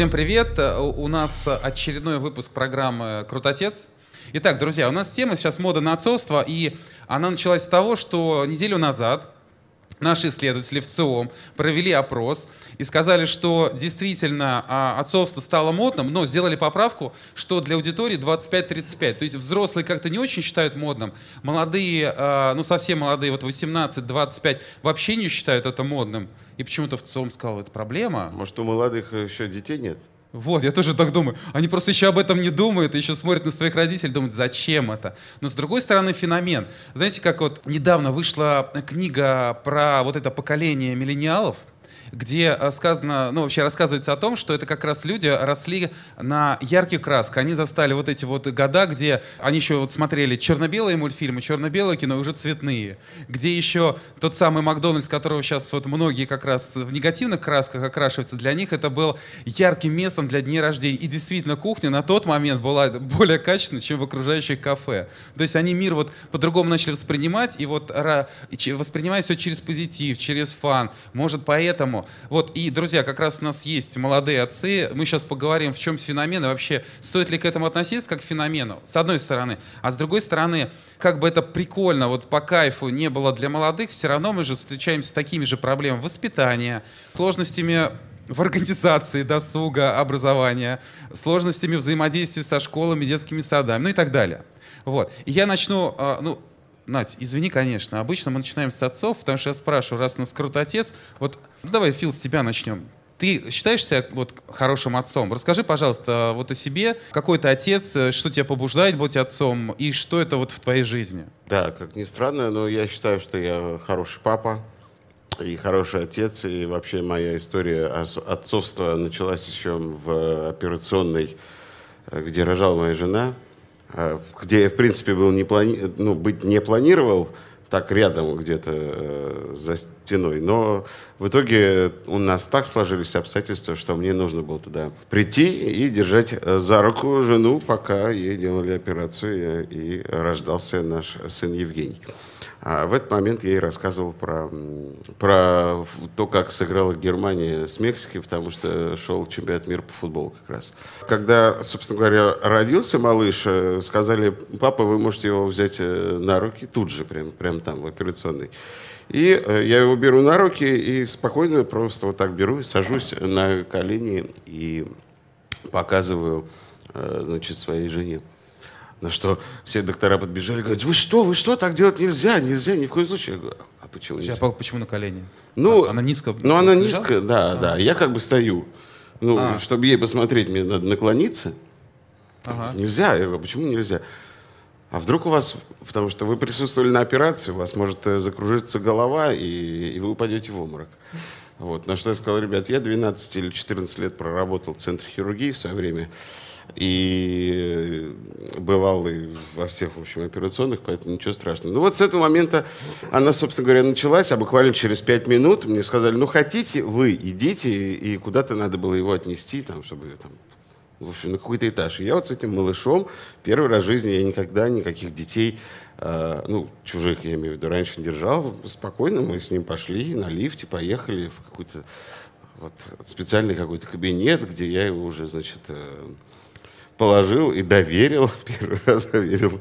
Всем привет! У нас очередной выпуск программы «Крутотец». Итак, друзья, у нас тема сейчас мода на отцовство, и она началась с того, что неделю назад наши исследователи в ЦИОМ провели опрос и сказали, что действительно а, отцовство стало модным, но сделали поправку, что для аудитории 25-35. То есть взрослые как-то не очень считают модным, молодые, а, ну совсем молодые, вот 18-25, вообще не считают это модным. И почему-то в ЦИОМ сказал, это проблема. Может, у молодых еще детей нет? Вот, я тоже так думаю. Они просто еще об этом не думают, еще смотрят на своих родителей, думают, зачем это. Но с другой стороны, феномен. Знаете, как вот недавно вышла книга про вот это поколение миллениалов, где э, сказано, ну, вообще рассказывается о том, что это как раз люди росли на ярких красках. Они застали вот эти вот года, где они еще вот смотрели черно-белые мультфильмы, черно-белое кино, уже цветные. Где еще тот самый Макдональдс, которого сейчас вот многие как раз в негативных красках окрашиваются, для них это был ярким местом для дней рождения. И действительно, кухня на тот момент была более качественной, чем в окружающих кафе. То есть они мир вот по-другому начали воспринимать, и вот воспринимать все через позитив, через фан. Может, поэтому вот, и, друзья, как раз у нас есть молодые отцы. Мы сейчас поговорим, в чем феномен и вообще стоит ли к этому относиться как к феномену, с одной стороны. А с другой стороны, как бы это прикольно, вот по кайфу не было для молодых, все равно мы же встречаемся с такими же проблемами воспитания, сложностями в организации досуга, образования, сложностями взаимодействия со школами, детскими садами, ну и так далее. Вот. И я начну, а, ну, Надь, извини, конечно, обычно мы начинаем с отцов, потому что я спрашиваю, раз нас крутой отец, вот ну, давай, Фил, с тебя начнем. Ты считаешь себя вот хорошим отцом? Расскажи, пожалуйста, вот о себе. Какой ты отец, что тебя побуждает быть отцом, и что это вот в твоей жизни? Да, как ни странно, но я считаю, что я хороший папа и хороший отец, и вообще моя история отцовства началась еще в операционной, где рожала моя жена. А, где я, в принципе, был не плани... ну, быть не планировал, так рядом где-то э, за стеной. Но в итоге у нас так сложились обстоятельства, что мне нужно было туда прийти и держать э, за руку жену, пока ей делали операцию, и рождался наш сын Евгений. А в этот момент я ей рассказывал про, про то, как сыграла Германия с Мексикой, потому что шел чемпионат мира по футболу как раз. Когда, собственно говоря, родился малыш, э, сказали, папа, вы можете его взять э, на руки тут же, прямо прям там, в операционной. И э, я его беру на руки и спокойно просто вот так беру, сажусь на колени и показываю, значит, своей жене. На что все доктора подбежали, говорят, вы что, вы что, так делать нельзя, нельзя, ни в коем случае. Я говорю, а почему нельзя? А почему на колени? Ну, она низко Ну, она лежала? низко, да, а. да. Я как бы стою. Ну, а. чтобы ей посмотреть, мне надо наклониться. Ага. Нельзя. Я говорю, почему нельзя? А вдруг у вас, потому что вы присутствовали на операции, у вас может э, закружиться голова, и, и вы упадете в обморок. Вот. На что я сказал, ребят, я 12 или 14 лет проработал в центре хирургии в свое время и бывал и во всех, в общем, операционных, поэтому ничего страшного. Ну вот с этого момента она, собственно говоря, началась, а буквально через пять минут мне сказали, ну хотите, вы идите, и куда-то надо было его отнести, там, чтобы там, в общем, на какой-то этаж. И я вот с этим малышом первый раз в жизни я никогда никаких детей, э, ну, чужих, я имею в виду, раньше не держал. Спокойно мы с ним пошли на лифте, поехали в какой-то вот специальный какой-то кабинет, где я его уже, значит, э, положил и доверил, первый раз доверил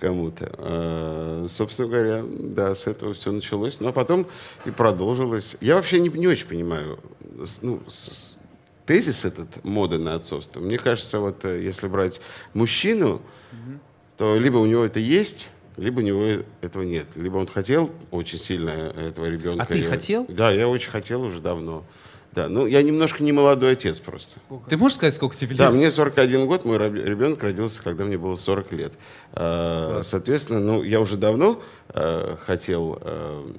кому-то. А, собственно говоря, да, с этого все началось. Но потом и продолжилось. Я вообще не, не очень понимаю, ну, с, тезис этот моды на отцовство. Мне кажется, вот э, если брать мужчину, то либо у него это есть, либо у него этого нет. Либо он хотел очень сильно этого ребенка. А ты я, хотел? Да, я очень хотел уже давно. Да, ну я немножко не молодой отец просто. Ты можешь сказать, сколько тебе лет? Да, мне 41 год, мой ребенок родился, когда мне было 40 лет. А, соответственно, ну я уже давно э, хотел э,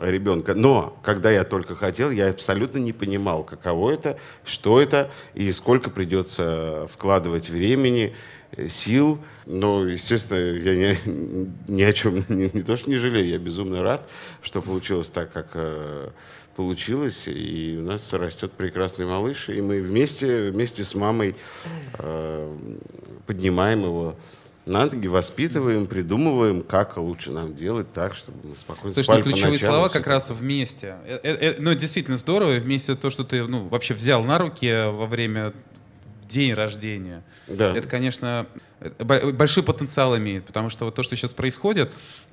ребенка, но когда я только хотел, я абсолютно не понимал, каково это, что это и сколько придется вкладывать времени, сил. Но, естественно, я ни, ни о чем не, не то что не жалею, я безумно рад, что получилось так, как получилось, и у нас растет прекрасный малыш, и мы вместе, вместе с мамой э, поднимаем его на ноги, воспитываем, придумываем, как лучше нам делать так, чтобы мы спокойно То есть спали ну, по ключевые и слова как раз вместе. Э, э, э, Ну, действительно здорово, вместе то, что ты ну, вообще взял на руки во время день рождения. Да. Это, конечно, э, бо- большой потенциал имеет, потому что вот то, что сейчас происходит,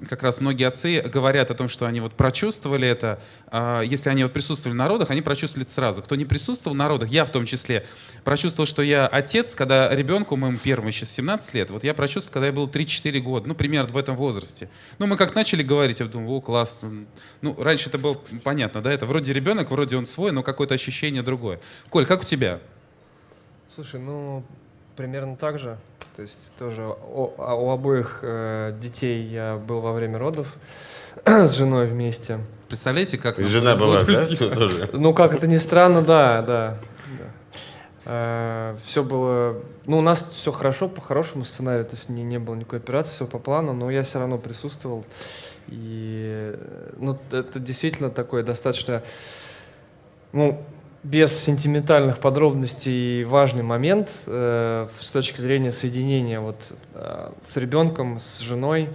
как раз многие отцы говорят о том, что они вот прочувствовали это. А, Если они вот присутствовали в народах, они прочувствовали это сразу. Кто не присутствовал в народах, я в том числе, прочувствовал, что я отец, когда ребенку, моему первому сейчас 17 лет, вот я прочувствовал, когда я был 3-4 года, ну, примерно в этом возрасте. Ну, мы как начали говорить, я думаю, о, класс. Ну, раньше это было понятно, да, это вроде ребенок, вроде он свой, но какое-то ощущение другое. Коль, как у тебя? Слушай, ну, примерно так же. То есть тоже о- а у обоих э, детей я был во время родов с женой вместе. Представляете, как И жена была, да, тоже? Ну, как это ни странно, да, да. все было... Ну, у нас все хорошо, по хорошему сценарию, то есть не, не было никакой операции, все по плану, но я все равно присутствовал. И, э, ну, это действительно такой достаточно, ну, без сентиментальных подробностей важный момент э, с точки зрения соединения вот э, с ребенком, с женой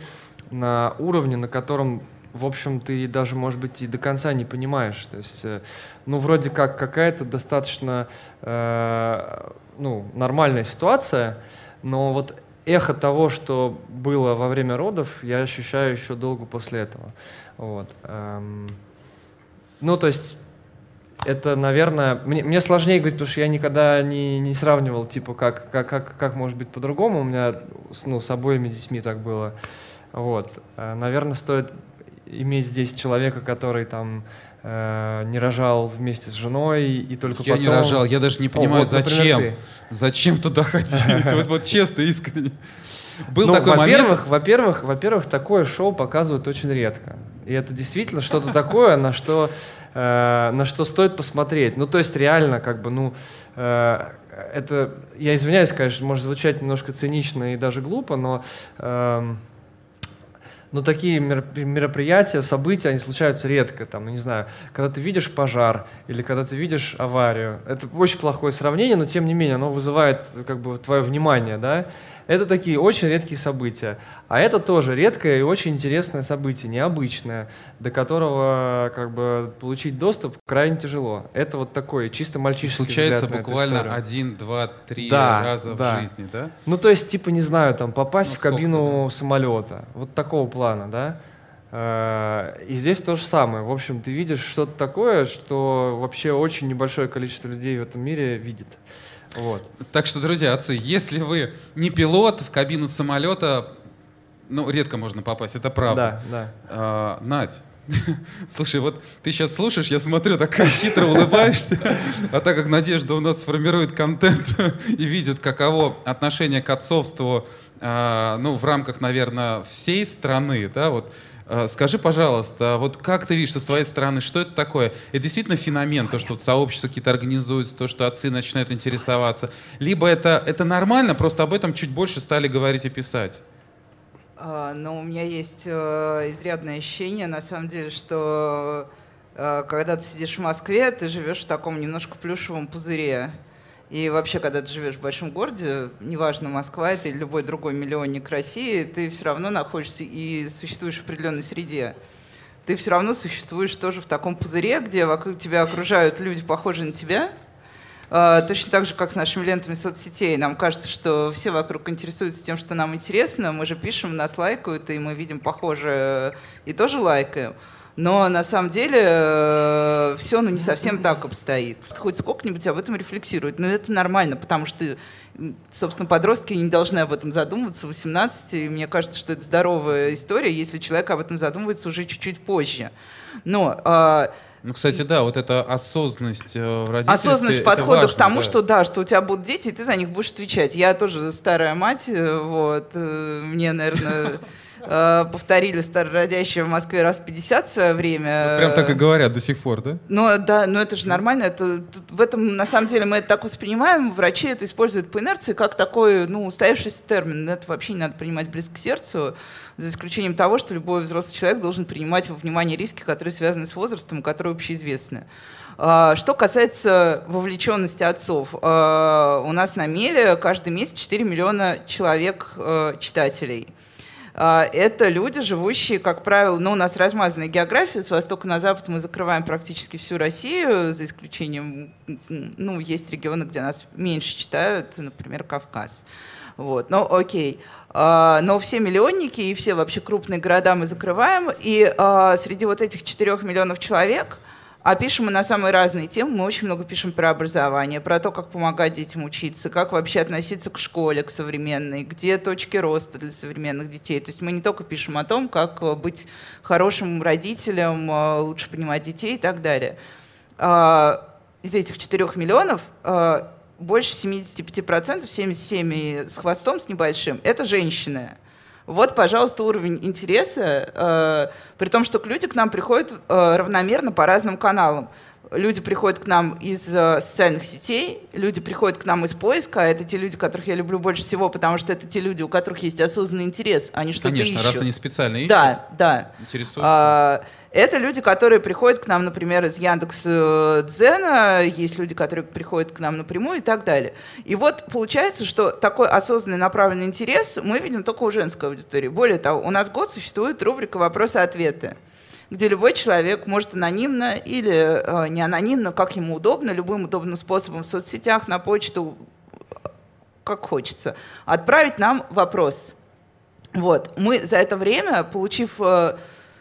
на уровне, на котором, в общем, ты даже, может быть, и до конца не понимаешь. То есть, э, ну, вроде как какая-то достаточно, э, ну, нормальная ситуация, но вот эхо того, что было во время родов, я ощущаю еще долго после этого. Вот. эм. Ну, то есть это, наверное, мне, мне сложнее говорить, потому что я никогда не, не сравнивал, типа, как, как, как, как может быть по-другому. У меня с- ну, с обоими детьми так было. Вот. Э, Наверное, стоит иметь здесь человека, который там э, не рожал вместе с женой и только Я не потом- рожал, я даже не О, понимаю, вот, например, зачем. ты. Зачем туда ходить? Вот, вот честно, искренне. Был ну, такой момент. во-первых, во-первых, во-первых, такое шоу показывают очень редко. И это действительно что-то такое, на что, э, на что стоит посмотреть. Ну, то есть реально, как бы, ну, э, это, я извиняюсь, конечно, может звучать немножко цинично и даже глупо, но эм, но такие мероп- мероприятия, события, они случаются редко. Там, ну, не знаю, когда ты видишь пожар или когда ты видишь аварию. Это очень плохое сравнение, но тем не менее оно вызывает как бы твое внимание, да. Это такие очень редкие события. А это тоже редкое и очень интересное событие, необычное, до которого как бы получить доступ крайне тяжело. Это вот такой чисто мальчишеский Случается взгляд буквально один, два, три Да, раза да. в жизни, да? Ну, то есть, типа, не знаю, там, попасть Ну, в кабину сколько-то, самолета. Вот такого плана, да? Э, И здесь то же самое. В общем, ты видишь что-то такое, что вообще очень небольшое количество людей в этом мире видит. Вот. Так что, друзья, отцы, если вы не пилот в кабину самолета, ну, редко можно попасть, это правда. Да, да. А, Надь, слушай, вот ты сейчас слушаешь, я смотрю, так хитро улыбаешься, а так как Надежда у нас формирует контент и видит, каково отношение к отцовству, а, ну, в рамках, наверное, всей страны, да, вот, Скажи, пожалуйста, вот как ты видишь со своей стороны, что это такое? Это действительно феномен, то, что сообщества какие-то организуются, то, что отцы начинают интересоваться? Либо это, это нормально, просто об этом чуть больше стали говорить и писать? А, Но у меня есть э, изрядное ощущение, на самом деле, что э, когда ты сидишь в Москве, ты живешь в таком немножко плюшевом пузыре. И вообще, когда ты живешь в большом городе, неважно, Москва это или любой другой миллионник России, ты все равно находишься и существуешь в определенной среде. Ты все равно существуешь тоже в таком пузыре, где вокруг тебя окружают люди, похожие на тебя, а, Точно так же, как с нашими лентами соцсетей. Нам кажется, что все вокруг интересуются тем, что нам интересно. Мы же пишем, нас лайкают, и мы видим похожее и тоже лайкаем. Но на самом деле все ну, не совсем так обстоит. Хоть сколько-нибудь об этом рефлексировать. Но это нормально, потому что, собственно, подростки не должны об этом задумываться в 18. И мне кажется, что это здоровая история, если человек об этом задумывается уже чуть-чуть позже. Но а, Ну, кстати, да, вот эта осознанность э, в родительстве. осознанность подхода важно, к тому, да. что да, что у тебя будут дети, и ты за них будешь отвечать. Я тоже старая мать, э, вот, э, мне, наверное, э, повторили старородящие в Москве раз 50 в свое время. Вот прям так и говорят до сих пор, да? Ну да, но это же нормально. Это, в этом, на самом деле, мы это так воспринимаем. Врачи это используют по инерции как такой, ну, устоявшийся термин. Это вообще не надо принимать близко к сердцу, за исключением того, что любой взрослый человек должен принимать во внимание риски, которые связаны с возрастом, которые общеизвестны. А, что касается вовлеченности отцов, а, у нас на Меле каждый месяц 4 миллиона человек а, читателей. Это люди, живущие, как правило, ну, у нас размазанная география, с востока на запад мы закрываем практически всю Россию, за исключением, ну, есть регионы, где нас меньше читают, например, Кавказ. Вот, ну, окей. Но все миллионники и все вообще крупные города мы закрываем, и среди вот этих 4 миллионов человек – а пишем мы на самые разные темы. Мы очень много пишем про образование, про то, как помогать детям учиться, как вообще относиться к школе, к современной, где точки роста для современных детей. То есть мы не только пишем о том, как э, быть хорошим родителем, э, лучше понимать детей и так далее. А, из этих 4 миллионов э, больше 75%, 77 с хвостом, с небольшим, это женщины. Вот, пожалуйста, уровень интереса, э, при том, что люди к нам приходят э, равномерно по разным каналам. Люди приходят к нам из э, социальных сетей, люди приходят к нам из поиска, а это те люди, которых я люблю больше всего, потому что это те люди, у которых есть осознанный интерес, они что-то Конечно, ищут. раз они специально ищут. Да, да. Интересуются. А, это люди, которые приходят к нам, например, из Яндекс э, Дзена, есть люди, которые приходят к нам напрямую и так далее. И вот получается, что такой осознанный направленный интерес мы видим только у женской аудитории. Более того, у нас год существует рубрика «Вопросы-ответы» где любой человек может анонимно или э, не анонимно, как ему удобно, любым удобным способом в соцсетях, на почту, как хочется, отправить нам вопрос. Вот. Мы за это время, получив э,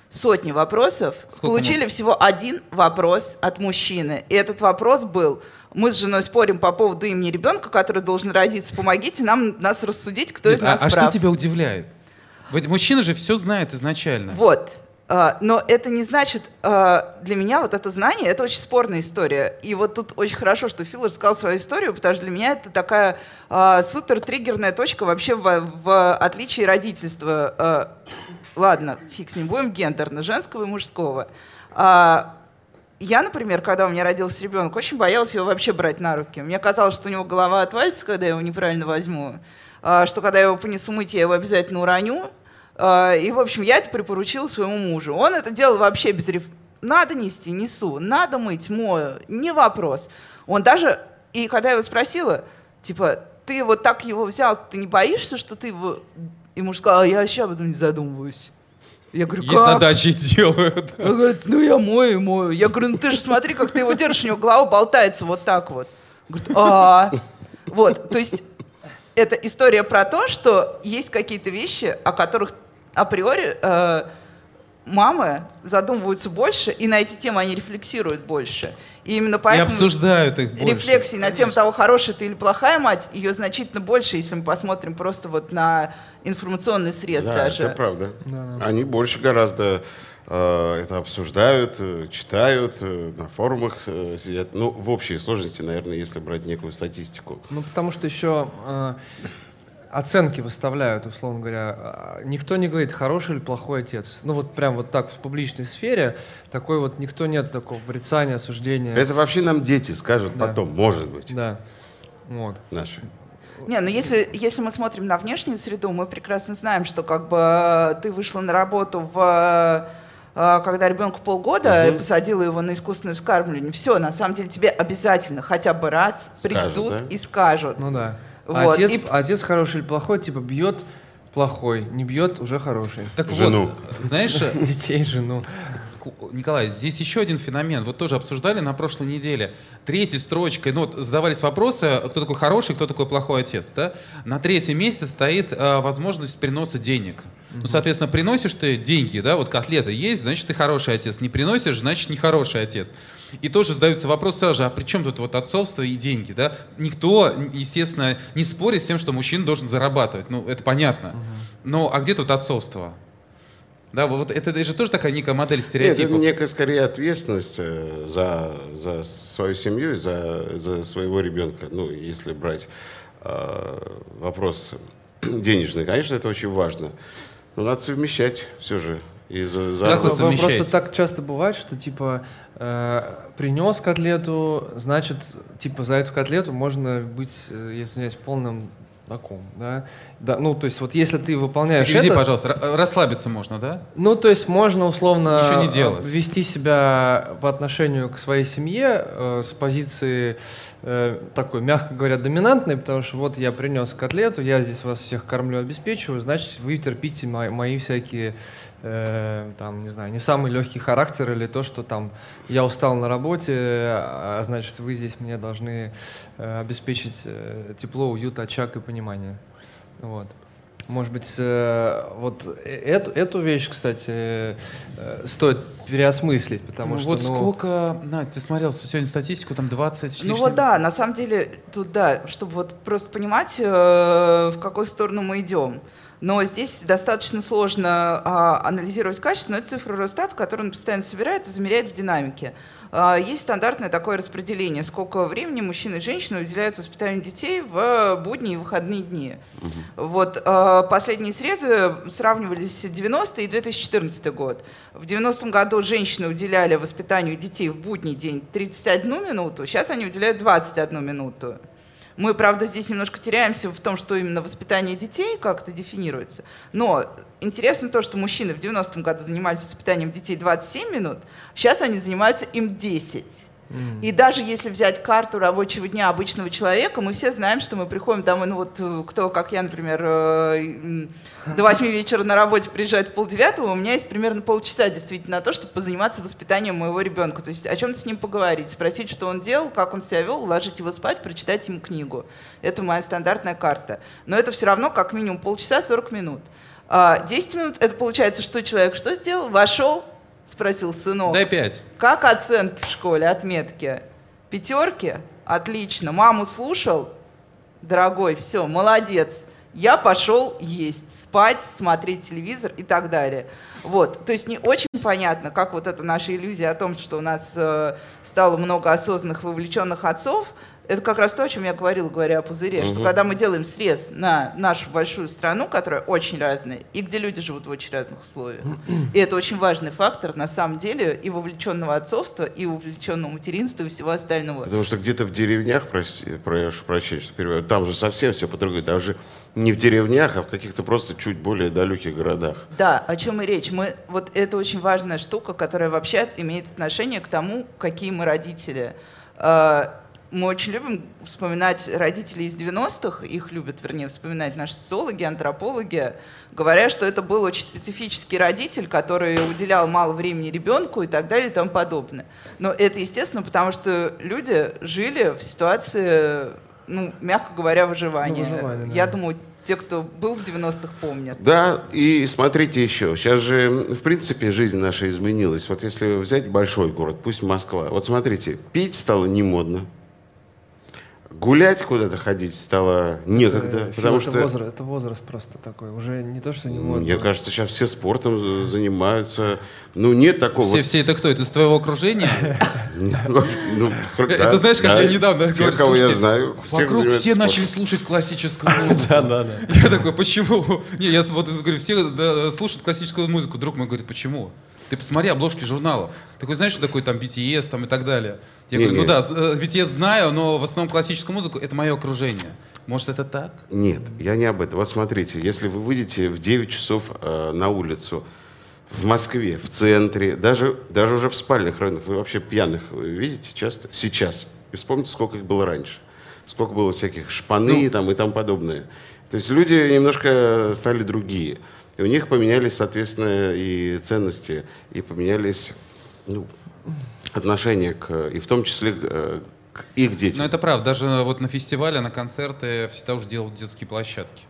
сотни вопросов, Сколько получили мы? всего один вопрос от мужчины. И этот вопрос был, мы с женой спорим по поводу имени ребенка, который должен родиться, помогите нам нас рассудить, кто Нет, из нас а, прав. А что тебя удивляет? Ведь мужчина же все знает изначально. Вот. Uh, но это не значит, uh, для меня вот это знание, это очень спорная история. И вот тут очень хорошо, что Фил рассказал свою историю, потому что для меня это такая uh, супер триггерная точка вообще в, в отличии родительства ладно, фиг с ним, будем гендерно, женского и мужского. А, я, например, когда у меня родился ребенок, очень боялась его вообще брать на руки. Мне казалось, что у него голова отвалится, когда я его неправильно возьму, а, что когда я его понесу мыть, я его обязательно уроню. А, и, в общем, я это припоручила своему мужу. Он это делал вообще без реф... Надо нести, несу. Надо мыть, мою. Не вопрос. Он даже... И когда я его спросила, типа, ты вот так его взял, ты не боишься, что ты его и муж сказал, а я вообще об этом не задумываюсь. Я говорю, Есть как? задачи делают. Он говорит, ну я мою, мою. Я говорю, ну ты же смотри, как ты его держишь, у него голова болтается вот так вот. Говорит, а, вот, то есть это история про то, что есть какие-то вещи, о которых априори э, мамы задумываются больше, и на эти темы они рефлексируют больше. И именно поэтому... И обсуждают их больше. Рефлексии на тему того, хорошая ты или плохая мать, ее значительно больше, если мы посмотрим просто вот на информационный срез да, даже. это правда. Да, да. Они больше гораздо э, это обсуждают, э, читают, э, на форумах э, сидят. Ну, в общей сложности, наверное, если брать некую статистику. Ну, потому что еще... Оценки выставляют, условно говоря. А, никто не говорит, хороший или плохой отец. Ну вот прям вот так в публичной сфере такой вот никто нет такого порицания, осуждения. Это вообще нам дети скажут да. потом, может быть. Да. Вот. Наши. Не, ну если, если мы смотрим на внешнюю среду, мы прекрасно знаем, что как бы э, ты вышла на работу в э, когда ребенку полгода, угу. посадила его на искусственное вскармливание, все, на самом деле тебе обязательно хотя бы раз скажут, придут да? и скажут. Ну да. Вот. Отец, и... отец хороший или плохой, типа бьет плохой, не бьет уже хороший. Так жену. вот, знаешь, детей, жену. Николай, здесь еще один феномен. Вот тоже обсуждали на прошлой неделе. Третьей строчкой, ну, вот задавались вопросы, кто такой хороший, кто такой плохой отец, да? На третьем месте стоит э, возможность переноса денег. Угу. Ну, соответственно, приносишь ты деньги, да, вот котлета есть, значит, ты хороший отец. Не приносишь, значит, нехороший отец. И тоже задается вопрос сразу же, а при чем тут вот отцовство и деньги, да? Никто, естественно, не спорит с тем, что мужчина должен зарабатывать, ну, это понятно. Угу. Но а где тут отцовство? Да, вот это, это же тоже такая некая модель стереотипов. Нет, это некая скорее ответственность э, за, за свою семью и за, за своего ребенка. Ну, если брать э, вопрос денежный, конечно, это очень важно. Ну, надо совмещать все же. И за, за... Как вы Просто так часто бывает, что типа э, принес котлету, значит, типа за эту котлету можно быть, если не полным знаком, да? да? Ну, то есть вот если ты выполняешь Переведи, это, пожалуйста, ра- расслабиться можно, да? ну, то есть можно условно Ничего не делать. вести себя по отношению к своей семье э, с позиции э, такой, мягко говоря, доминантной, потому что вот я принес котлету, я здесь вас всех кормлю, обеспечиваю, значит, вы терпите мои, мои всякие, э, там, не знаю, не самый легкий характер или то, что там я устал на работе, а значит, вы здесь мне должны э, обеспечить э, тепло, уют, очаг и понимание. Вот. Может быть, э, вот э- эту, эту вещь, кстати, э, стоит переосмыслить, потому Ну что... вот ну, сколько, Надь, ты смотрел сегодня статистику, там 20 с Ну лишним- вот да, на самом деле, тут да, чтобы вот просто понимать, в какую сторону мы идем. Но здесь достаточно сложно а, анализировать качество, но это цифры Росстата, которые он постоянно собирает и замеряет в динамике. А, есть стандартное такое распределение, сколько времени мужчины и женщины уделяют воспитанию детей в будние и выходные дни. Вот а, последние срезы сравнивались 90 и 2014 год. В 90 году женщины уделяли воспитанию детей в будний день 31 минуту, сейчас они уделяют 21 минуту. Мы, правда, здесь немножко теряемся в том, что именно воспитание детей, как это дефинируется. Но интересно то, что мужчины в 90-м году занимались воспитанием детей 27 минут, сейчас они занимаются им 10. И даже если взять карту рабочего дня обычного человека, мы все знаем, что мы приходим домой, ну вот э, кто, как я, например, э, до 8 вечера на работе приезжает в полдевятого, у меня есть примерно полчаса действительно на то, чтобы позаниматься воспитанием моего ребенка. То есть о чем-то с ним поговорить, спросить, что он делал, как он себя вел, уложить его спать, прочитать ему книгу. Это моя стандартная карта. Но это все равно как минимум полчаса 40 минут. А 10 минут, это получается, что человек что сделал? Вошел, спросил сынок. Дай 5. Как оценки в школе, отметки? Пятерки? Отлично. Маму слушал? Дорогой, все, молодец. Я пошел есть, спать, смотреть телевизор и так далее. Вот. То есть не очень понятно, как вот эта наша иллюзия о том, что у нас э, стало много осознанных, вовлеченных отцов, это как раз то, о чем я говорила, говоря о пузыре, что Мгм. когда мы делаем срез на нашу большую страну, которая очень разная, и где люди живут в очень разных условиях, и это очень важный фактор, на самом деле, и вовлеченного отцовства, и вовлеченного материнства, и всего остального. Потому что где-то в деревнях, прости, прошу прощения, что перебиваю, там же совсем все по-другому. Даже не в деревнях, а в каких-то просто чуть более далеких городах. Да, о чем и речь. Мы, вот это очень важная штука, которая вообще имеет отношение к тому, какие мы родители. Мы очень любим вспоминать родителей из 90-х, их любят, вернее, вспоминать наши социологи, антропологи, говоря, что это был очень специфический родитель, который уделял мало времени ребенку и так далее и тому подобное. Но это, естественно, потому что люди жили в ситуации, ну, мягко говоря, выживания. Ну, выживания, да. Я думаю, те, кто был в 90-х, помнят. Да, и смотрите еще. Сейчас же, в принципе, жизнь наша изменилась. Вот если взять большой город, пусть Москва. Вот смотрите, пить стало не модно. Гулять куда-то ходить стало некогда. Это, потому это что, возраст, это возраст просто такой. Уже не то, что не модно. мне кажется, сейчас все спортом за- занимаются. Ну, нет такого. Все, все это кто? Это из твоего окружения? Ну, Это знаешь, как я недавно Те, говорю, кого я знаю, Вокруг все начали слушать классическую музыку. Да, да, да. Я такой, почему? Не, я вот говорю, все слушают классическую музыку. Друг мой говорит, почему? Ты посмотри обложки журналов. Такой, знаешь, что такое там BTS там и так далее? Я Не, говорю, ну да, э, BTS знаю, но в основном классическую музыку это мое окружение. Может, это так? Нет, я не об этом. Вот смотрите, если вы выйдете в 9 часов э, на улицу в Москве, в центре, даже, даже уже в спальных районах, вы вообще пьяных видите часто? Сейчас. И вспомните, сколько их было раньше. Сколько было всяких шпаны там и тому подобное. То есть люди немножко стали другие. И у них поменялись, соответственно, и ценности, и поменялись ну, отношения к, и в том числе э, к их детям. Но это правда. Даже вот на фестивале, на концерты всегда уже делают детские площадки.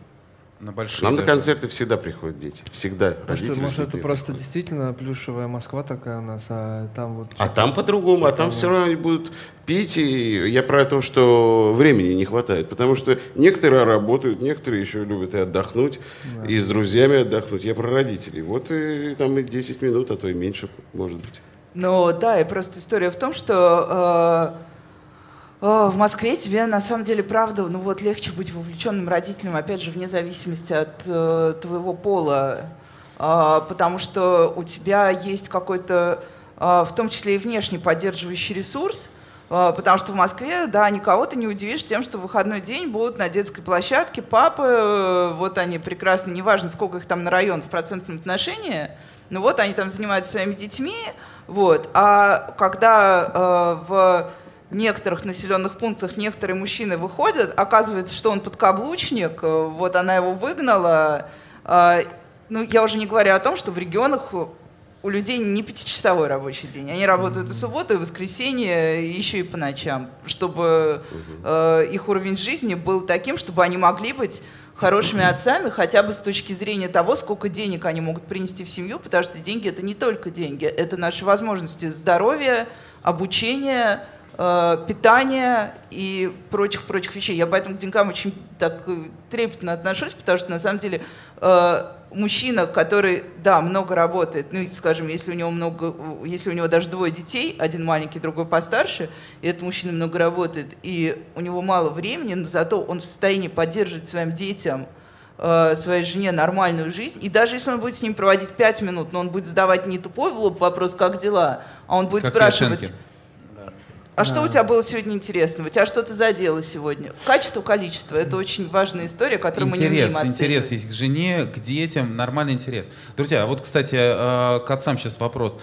На большие Нам на даже. концерты всегда приходят дети. Всегда. Может, Родители может, с это просто приходят. действительно плюшевая Москва такая у нас, а там вот... А там по-другому, а там все равно они будут пить, и я про то, что времени не хватает, потому что некоторые работают, некоторые еще любят и отдохнуть, и с друзьями отдохнуть. Я про родителей. Вот и там и 10 минут, а то и меньше, может быть. Ну да, и просто история в том, что э, э, в Москве тебе на самом деле правда, ну вот легче быть вовлеченным родителем, опять же, вне зависимости от э, твоего пола. а, потому что у тебя есть какой-то, а, в том числе и внешний поддерживающий ресурс, а, Потому что в Москве, да, никого ты не удивишь тем, что в выходной день будут на детской площадке папы, э, вот они прекрасны, неважно, сколько их там на район в процентном отношении, но вот они там занимаются своими детьми, вот. А когда э, в некоторых населенных пунктах некоторые мужчины выходят, оказывается, что он подкаблучник, э, вот она его выгнала, э, ну, я уже не говорю о том, что в регионах у людей не пятичасовой рабочий день. Они работают и субботу, и воскресенье, и еще и по ночам, чтобы э, их уровень жизни был таким, чтобы они могли быть хорошими отцами, хотя бы с точки зрения того, сколько денег они могут принести в семью, потому что деньги это не только деньги, это наши возможности здоровья, обучения, э, питания и прочих-прочих вещей. Я поэтому к деньгам очень так э, трепетно отношусь, потому что на самом деле э, мужчина, который, да, много работает, ну, скажем, если у него много, если у него даже двое детей, один маленький, другой постарше, и этот мужчина много работает, и у него мало времени, но зато он в состоянии поддерживать своим детям, э, своей жене нормальную жизнь, и даже если он будет с ним проводить пять минут, но он будет задавать не тупой в лоб вопрос, как дела, а он будет Какие спрашивать... оценки? А что у тебя было сегодня интересного? У тебя что-то задело сегодня? Качество, количество – это очень важная история, которую мы не умеем интерес, оценивать. интерес есть к жене, к детям, нормальный интерес. Друзья, вот, кстати, э, к отцам сейчас вопрос.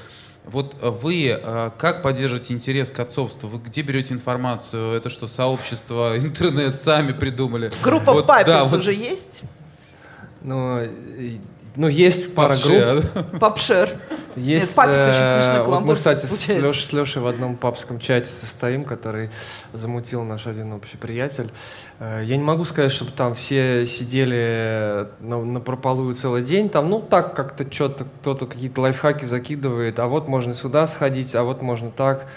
Вот вы э, как поддерживаете интерес к отцовству? Вы где берете информацию? Это что, сообщество, интернет сами придумали? Группа Вот, папис да, вот уже есть? Ну, ну, есть пара групп. Папше, а? Есть, Папшер. Нет, папис очень э, вот мы, кстати, с получается. Лешей, с Лешей в одном папском чате состоим, который замутил наш один общий приятель. Э, Я не могу сказать, чтобы там все сидели на, на прополую целый день. Там, ну, так как-то что-то, кто-то какие-то лайфхаки закидывает. А вот можно сюда сходить, а вот можно так.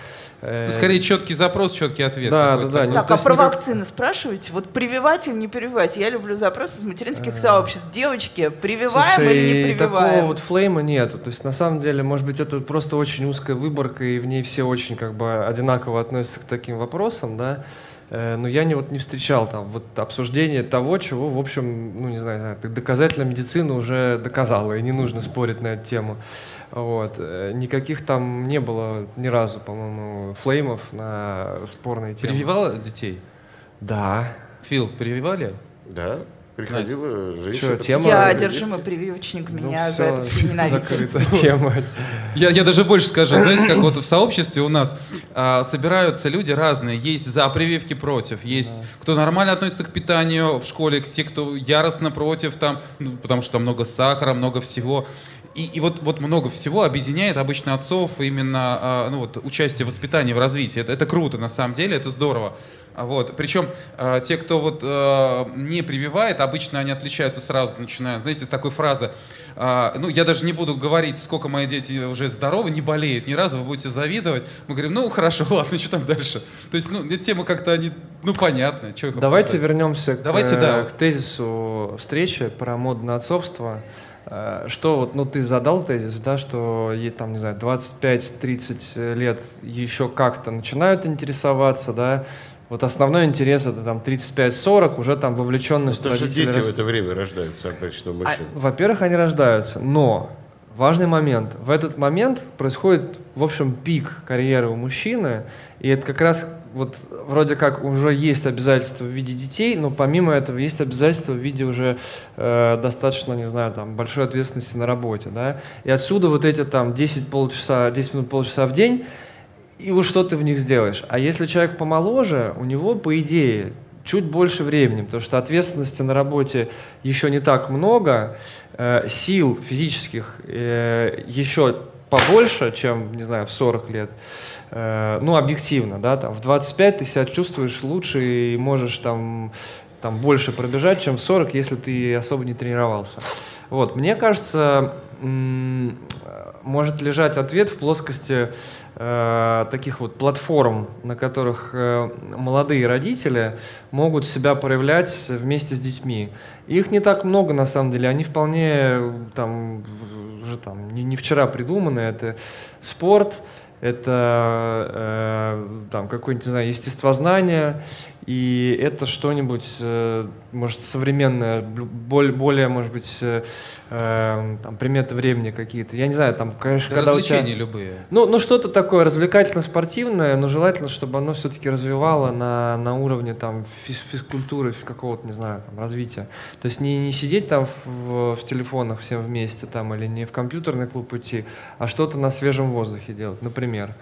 Ну, скорее четкий запрос, четкий ответ. Да, да, да. Ну, Так, а про никак- вакцины спрашиваете? Вот прививать или не прививать? Я люблю запросы из материнских Э, сообществ. Девочки, прививаем Слушай, или не такого прививаем? вот флейма нет. То есть, на самом деле, может быть, это просто очень узкая выборка, и в ней все очень как бы одинаково относятся к таким вопросам, да. Э, Но я не, вот, не встречал там вот обсуждение того, чего, в общем, ну, не знаю, не знаю, доказательная медицина уже доказала, и не нужно спорить на эту тему. Вот. Э, Никаких там не было ни разу, по-моему, флеймов на спорные темы. Прививала детей? Да. Фил, прививали? Да, приходила женщина. Чё, тема- Я Мама, одержимый прививочник, Ну, меня за всё, это все ненавидят. тема. Я, я даже больше скажу, знаете, как вот в сообществе у нас а, собираются люди разные. Есть за прививки против, есть кто нормально относится к питанию в школе, те, кто яростно против, там, ну, потому что там много сахара, много всего. И, и вот, вот много всего объединяет обычно отцов именно а, ну, вот, участие в воспитании, в развитии. Это, это круто, на самом деле, это здорово. А Вот. Причем а, те, кто вот а, не прививает, обычно они отличаются сразу, начиная, знаете, с такой фразы. а, ну, я даже не буду говорить, сколько мои дети уже здоровы, не болеют ни разу, вы будете завидовать. Мы говорим, ну, хорошо, ладно, что там дальше? То есть, ну, эти темы как-то, они, ну, их Давайте обсуждать? вернемся к, Давайте, э, да. к тезису встречи про модное отцовство. Э, Что вот, ну ты задал тезис, да, что ей там, не знаю, 25-30 лет еще как-то начинают интересоваться, да, вот основной интерес это там 35-40, уже там вовлеченность Потому что дети в растет. это время рождаются обычно у А, мужчин. Во-первых, они рождаются, но важный момент. В этот момент происходит, в общем, пик карьеры у мужчины, и это как раз вот вроде как уже есть обязательства в виде детей, но помимо этого есть обязательства в виде уже э, достаточно, не знаю, там, большой ответственности на работе, да. И отсюда вот эти там 10 полчаса, 10 минут полчаса в день, и вот что ты в них сделаешь. А если человек помоложе, у него, по идее, чуть больше времени, потому что ответственности на работе еще не так много, э, сил физических э, еще побольше, чем, не знаю, в 40 лет. Э, ну, объективно, да, там в 25 ты себя чувствуешь лучше и можешь там, там больше пробежать, чем в 40, если ты особо не тренировался. Вот, мне кажется, может лежать ответ в плоскости э, таких вот платформ, на которых э, молодые родители могут себя проявлять вместе с детьми. Их не так много на самом деле, они вполне э, там уже там не, не вчера придуманы. Это спорт, это э, там какое-нибудь, не знаю, естествознание. И это что-нибудь, э, может, современное, более, может быть, э, э, там, приметы времени какие-то. Я не знаю, там, конечно, Да когда у развлечения тебя... любые. Ну, ну что-то такое развлекательно-спортивное, но желательно, чтобы оно все-таки развивало на, на уровне там физ- физкультуры, какого-то, не знаю, там, развития. То есть не, не сидеть там в, в телефонах всем вместе там или не в компьютерный клуб идти, а что-то на свежем воздухе делать, например.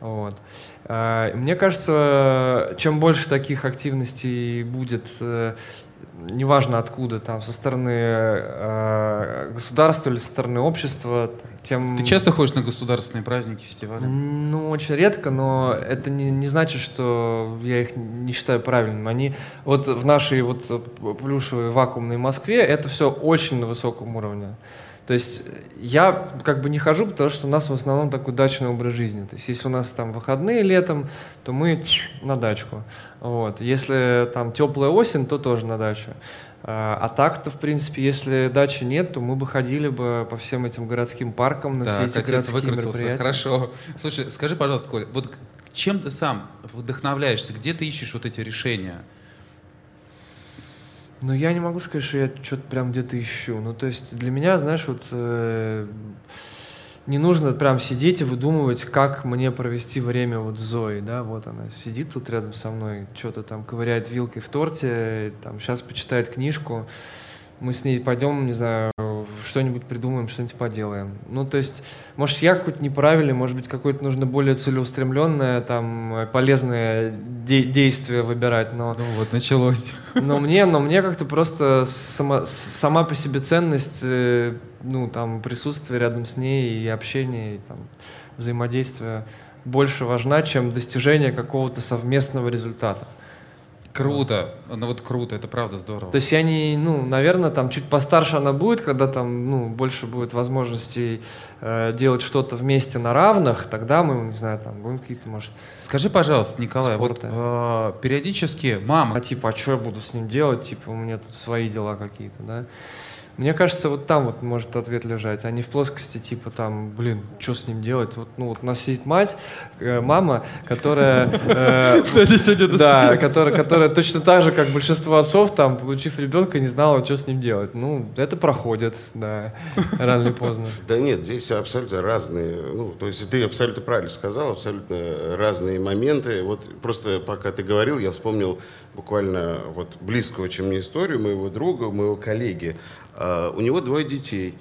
Вот. А, Мне кажется, чем больше таких активностей будет, э, неважно откуда, там, со стороны э, государства или со стороны общества, тем... Ты часто ходишь на государственные праздники, фестивали? Ну, очень редко, но это не, не значит, что я их не считаю правильным. Они вот в нашей вот плюшевой вакуумной Москве это все очень на высоком уровне. То есть я как бы не хожу, потому что у нас в основном такой дачный образ жизни. То есть если у нас там выходные летом, то мы на дачку. Вот. Если там теплая осень, то тоже на дачу. А а так-то, в принципе, если дачи нет, то мы бы ходили бы по всем этим городским паркам на все Так, эти городские мероприятия. Хорошо. Слушай, скажи, пожалуйста, Коля, вот чем ты сам вдохновляешься? Где ты ищешь вот эти решения? Ну, я не могу сказать, что я что-то прям где-то ищу. Ну, то есть для меня, знаешь, вот э, не нужно прям сидеть и выдумывать, как мне провести время вот Зоей, да, вот она сидит тут рядом со мной, что-то там ковыряет вилкой в торте, там сейчас почитает книжку, мы с ней пойдем, не знаю, что-нибудь придумаем, что-нибудь поделаем. Ну, то есть, может, я какой-то неправильный, может быть, какое-то нужно более целеустремленное, там, полезное де- действие выбирать, но... Ну вот, началось. Но мне, но мне как-то просто сама, сама по себе ценность, э, ну, там, присутствие рядом с ней и общение, и там, взаимодействие больше важна, чем достижение какого-то совместного результата. Круто. Ну вот круто, это правда здорово. То есть я не, ну, наверное, там чуть постарше она будет, когда там, ну, больше будет возможностей э, делать что-то вместе на равных, тогда мы, не знаю, там, будем какие-то, может, Скажи, пожалуйста, Николай, вот Спорта. э, периодически мама а типа, а что я буду с ним делать, типа, у меня тут свои дела какие-то, да. Мне кажется, вот там вот может ответ лежать, а не в плоскости, типа, там, блин, что с ним делать? Вот, ну, вот у нас сидит мать, э, мама, которая... э, Да, которая, которая точно так же, как большинство отцов, там, получив ребенка, не знала, что с ним делать. Ну, это проходит, да, рано или поздно. Да нет, здесь абсолютно разные, ну, то есть ты абсолютно правильно сказал, абсолютно разные моменты. Вот просто пока ты говорил, я вспомнил буквально вот близкую очень мне историю моего друга, моего коллеги. А, у него двое детей,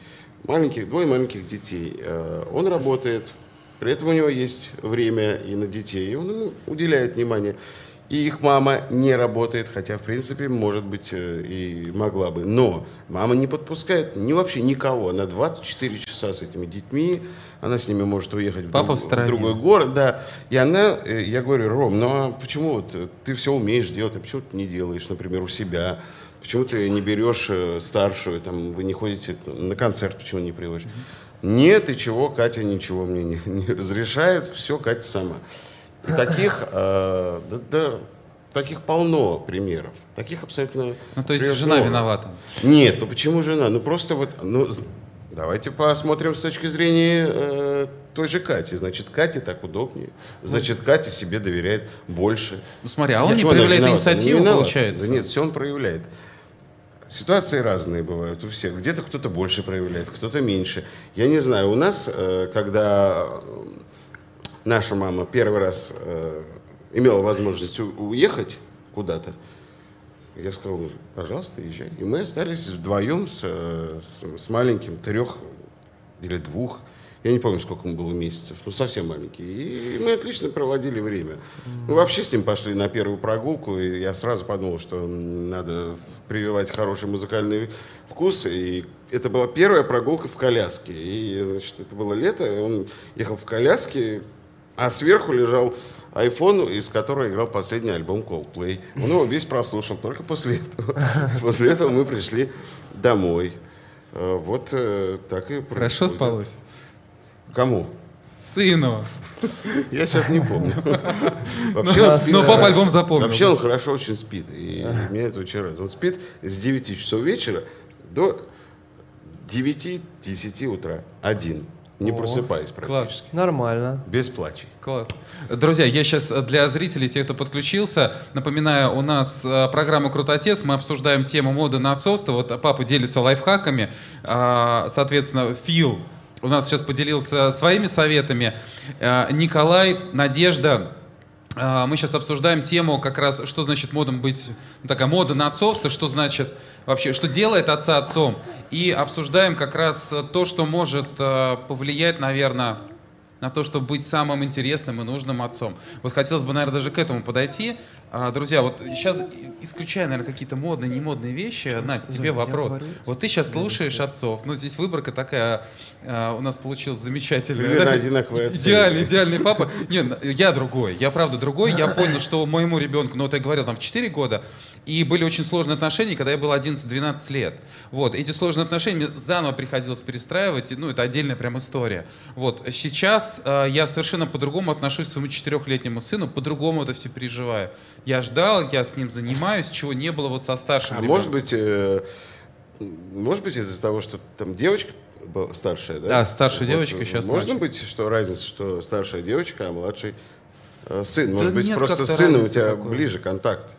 маленьких, двое маленьких детей. А, он работает, при этом у него есть время и на детей, и он ему уделяет внимание. И их мама не работает, хотя, в принципе, может быть, э, и могла бы. Но мама не подпускает ни вообще никого. Она 24 часа с этими детьми, она с ними может уехать в, Папа друг- в стороне. другой город, да. И она, э, я говорю, Ром, ну а почему вот э, ты все умеешь делать, а почему ты не делаешь, например, у себя? Почему ты не берешь э, старшую, там, вы не ходите на концерт, почему не приводишь? Нет, и чего, Катя ничего мне не, не разрешает, все Катя сама. И таких, э, да, да, таких полно примеров. Таких абсолютно Ну, то есть примеров жена виновата. Нет, ну почему жена? Ну просто вот, ну давайте посмотрим с точки зрения э, той же Кати. Значит, Кате так удобнее. Значит, Катя себе доверяет больше. Ну смотри, а он не Почему она проявляет инициативу, Не получается. Да нет, все он проявляет. Ситуации разные бывают у всех. Где-то кто-то больше проявляет, кто-то меньше. Я не знаю, у нас, э, когда э, наша мама первый раз э, имела возможность уехать куда-то, я сказал, ну, пожалуйста, езжай. И мы остались вдвоем с, с, с маленьким, трех или двух, я не помню, сколько ему было месяцев, ну, совсем маленький. И мы отлично проводили время. Мы вообще с ним пошли на первую прогулку, и я сразу подумал, что надо прививать хороший музыкальный вкус. И это была первая прогулка в коляске. И, значит, это было лето, он ехал в коляске, а сверху лежал iPhone, из которого играл последний альбом Coldplay. Он его весь прослушал. Только после этого, после этого мы пришли домой. Э, Вот э, так и Хорошо происходит. спалось? Кому? Сыну. Я сейчас не помню. Вообще он спит. Но папа хорошо. альбом запомнил. Вообще он хорошо очень спит. И меня это очень радует. Он спит с 9 часов вечера до 9-10 утра. Один. не О, просыпаясь практически. Нормально. Без плачей. Класс. Друзья, я сейчас для зрителей, тех, кто подключился, напоминаю, у нас э, программа «Крутотец», мы обсуждаем тему моды на отцовство. Вот папа делится лайфхаками, а, соответственно, Фил у нас сейчас поделился своими советами. А, Николай, Надежда, а, мы сейчас обсуждаем тему как раз, что значит модом быть, ну, такая мода на отцовство, что значит вообще, что делает отца отцом. И обсуждаем как раз то, что может э, повлиять, наверное, на то, чтобы быть самым интересным и нужным отцом. Вот хотелось бы, наверное, даже к этому подойти. А, друзья, вот сейчас, исключая, наверное, какие-то модные, не модные вещи, Настя, тебе вопрос. Вот ты сейчас слушаешь отцов, ну, здесь выборка такая а, у нас получилась замечательная. Идеальный, идеальный папа. Нет, я другой, я правда другой. Я понял, что моему ребенку, ну, вот я говорил, там, в 4 года, и были очень сложные отношения, когда я был 11-12 лет. Вот, эти сложные отношения мне заново приходилось перестраивать, и, ну, это отдельная прям история. Вот, сейчас э, я совершенно по-другому отношусь к своему четырехлетнему сыну, по-другому это все переживаю. Я ждал, я с ним занимаюсь, чего не было вот со старшим А ребенком. может быть, э, может быть из-за того, что там девочка была старшая, да? Да, старшая девочка, сейчас Можно мальчик. быть, что разница, что старшая девочка, а младший э, сын? Да Может быть, нет просто с сыном у тебя какой. ближе контакт?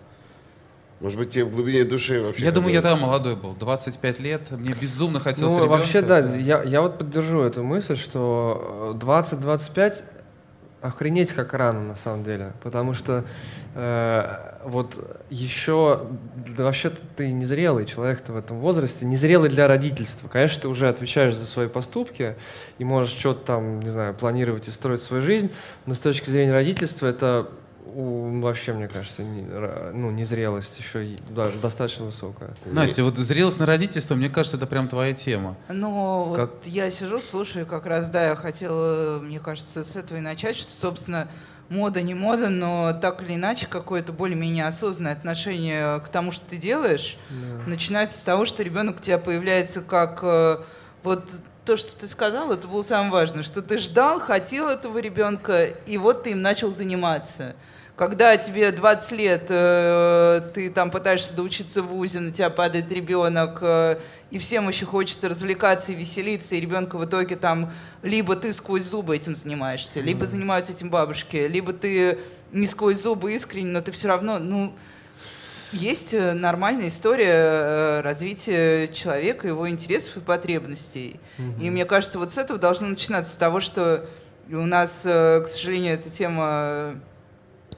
Может быть, тебе в глубине души вообще... Я думаю, я тогда молодой был, 25 лет, мне безумно хотелось Ну, ребенка. вообще, да, я, я вот поддержу эту мысль, что э, 20-25 охренеть как рано на самом деле, потому что э, вот еще да, вообще ты незрелый человек-то в этом возрасте, незрелый для родительства. Конечно, ты уже отвечаешь за свои поступки и можешь что-то там, не знаю, планировать и строить свою жизнь, но с точки зрения родительства это у- вообще, мне кажется, не, ну, незрелость еще достаточно высокая. Настя, вот зрелость на родительство, мне кажется, это прям твоя тема. Ну, Как- вот я сижу, слушаю, как раз, да, я хотела, мне кажется, с этого и начать, что, собственно, мода не мода, но так или иначе какое-то более-менее осознанное отношение к тому, что ты делаешь, начинается с того, что ребенок у тебя появляется как э, вот то, что ты сказал, это было самое важное, что ты ждал, хотел этого ребенка, и вот ты им начал заниматься. Когда тебе 20 лет, э, ты там пытаешься доучиться в ВУЗе, на тебя падает ребенок, э, и всем еще хочется развлекаться и веселиться, и ребенка в итоге там либо ты сквозь зубы этим занимаешься, либо занимаются этим бабушки, либо ты не сквозь зубы искренне, но ты все равно, ну, есть э, нормальная история развития человека, его интересов и потребностей. И мне кажется, вот с этого должно начинаться, с того, что у нас, к сожалению, эта тема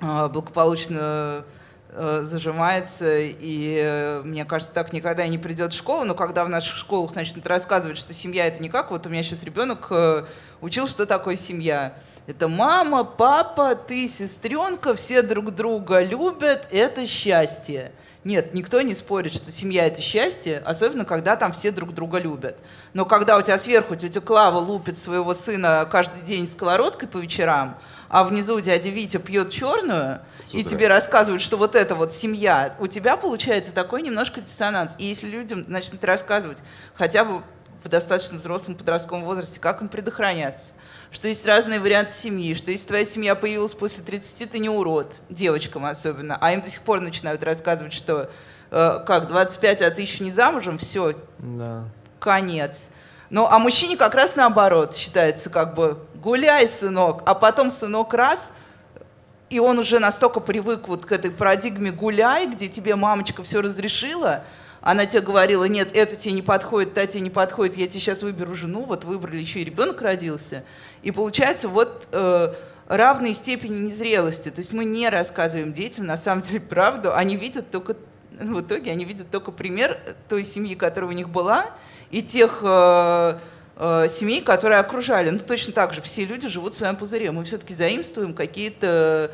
благополучно э, зажимается, и э, мне кажется, так никогда и не придет в школу, но когда в наших школах начнут рассказывать, что семья это не как, вот у меня сейчас ребенок э, учил, что такое семья. Это мама, папа, ты, сестренка, все друг друга любят, это счастье. Нет, никто не спорит, что семья это счастье, особенно когда там все друг друга любят. Но когда у тебя сверху тетя Клава лупит своего сына каждый день сковородкой по вечерам, а внизу дядя Витя пьет черную, и тебе рассказывают, что вот это вот семья, у тебя получается такой немножко диссонанс. И если людям начнут рассказывать хотя бы в достаточно взрослом подростковом возрасте, как им предохраняться, что есть разные варианты семьи, что если твоя семья появилась после 30, ты не урод, девочкам особенно, а им до сих пор начинают рассказывать, что э, как, 25, а ты еще не замужем, все, Да. конец. Ну, а мужчине как раз наоборот считается как бы гуляй, сынок, а потом сынок раз, и он уже настолько привык вот к этой парадигме гуляй, где тебе мамочка все разрешила, она тебе говорила, нет, это тебе не подходит, та тебе не подходит, я тебе сейчас выберу жену, вот выбрали, еще и ребенок родился. И получается вот э, равные степени незрелости. То есть мы не рассказываем детям на самом деле правду, они видят только, в итоге они видят только пример той семьи, которая у них была, и тех э, э, семей, которые окружали. Ну, точно так же все люди живут в своем пузыре. Мы все-таки заимствуем какие-то...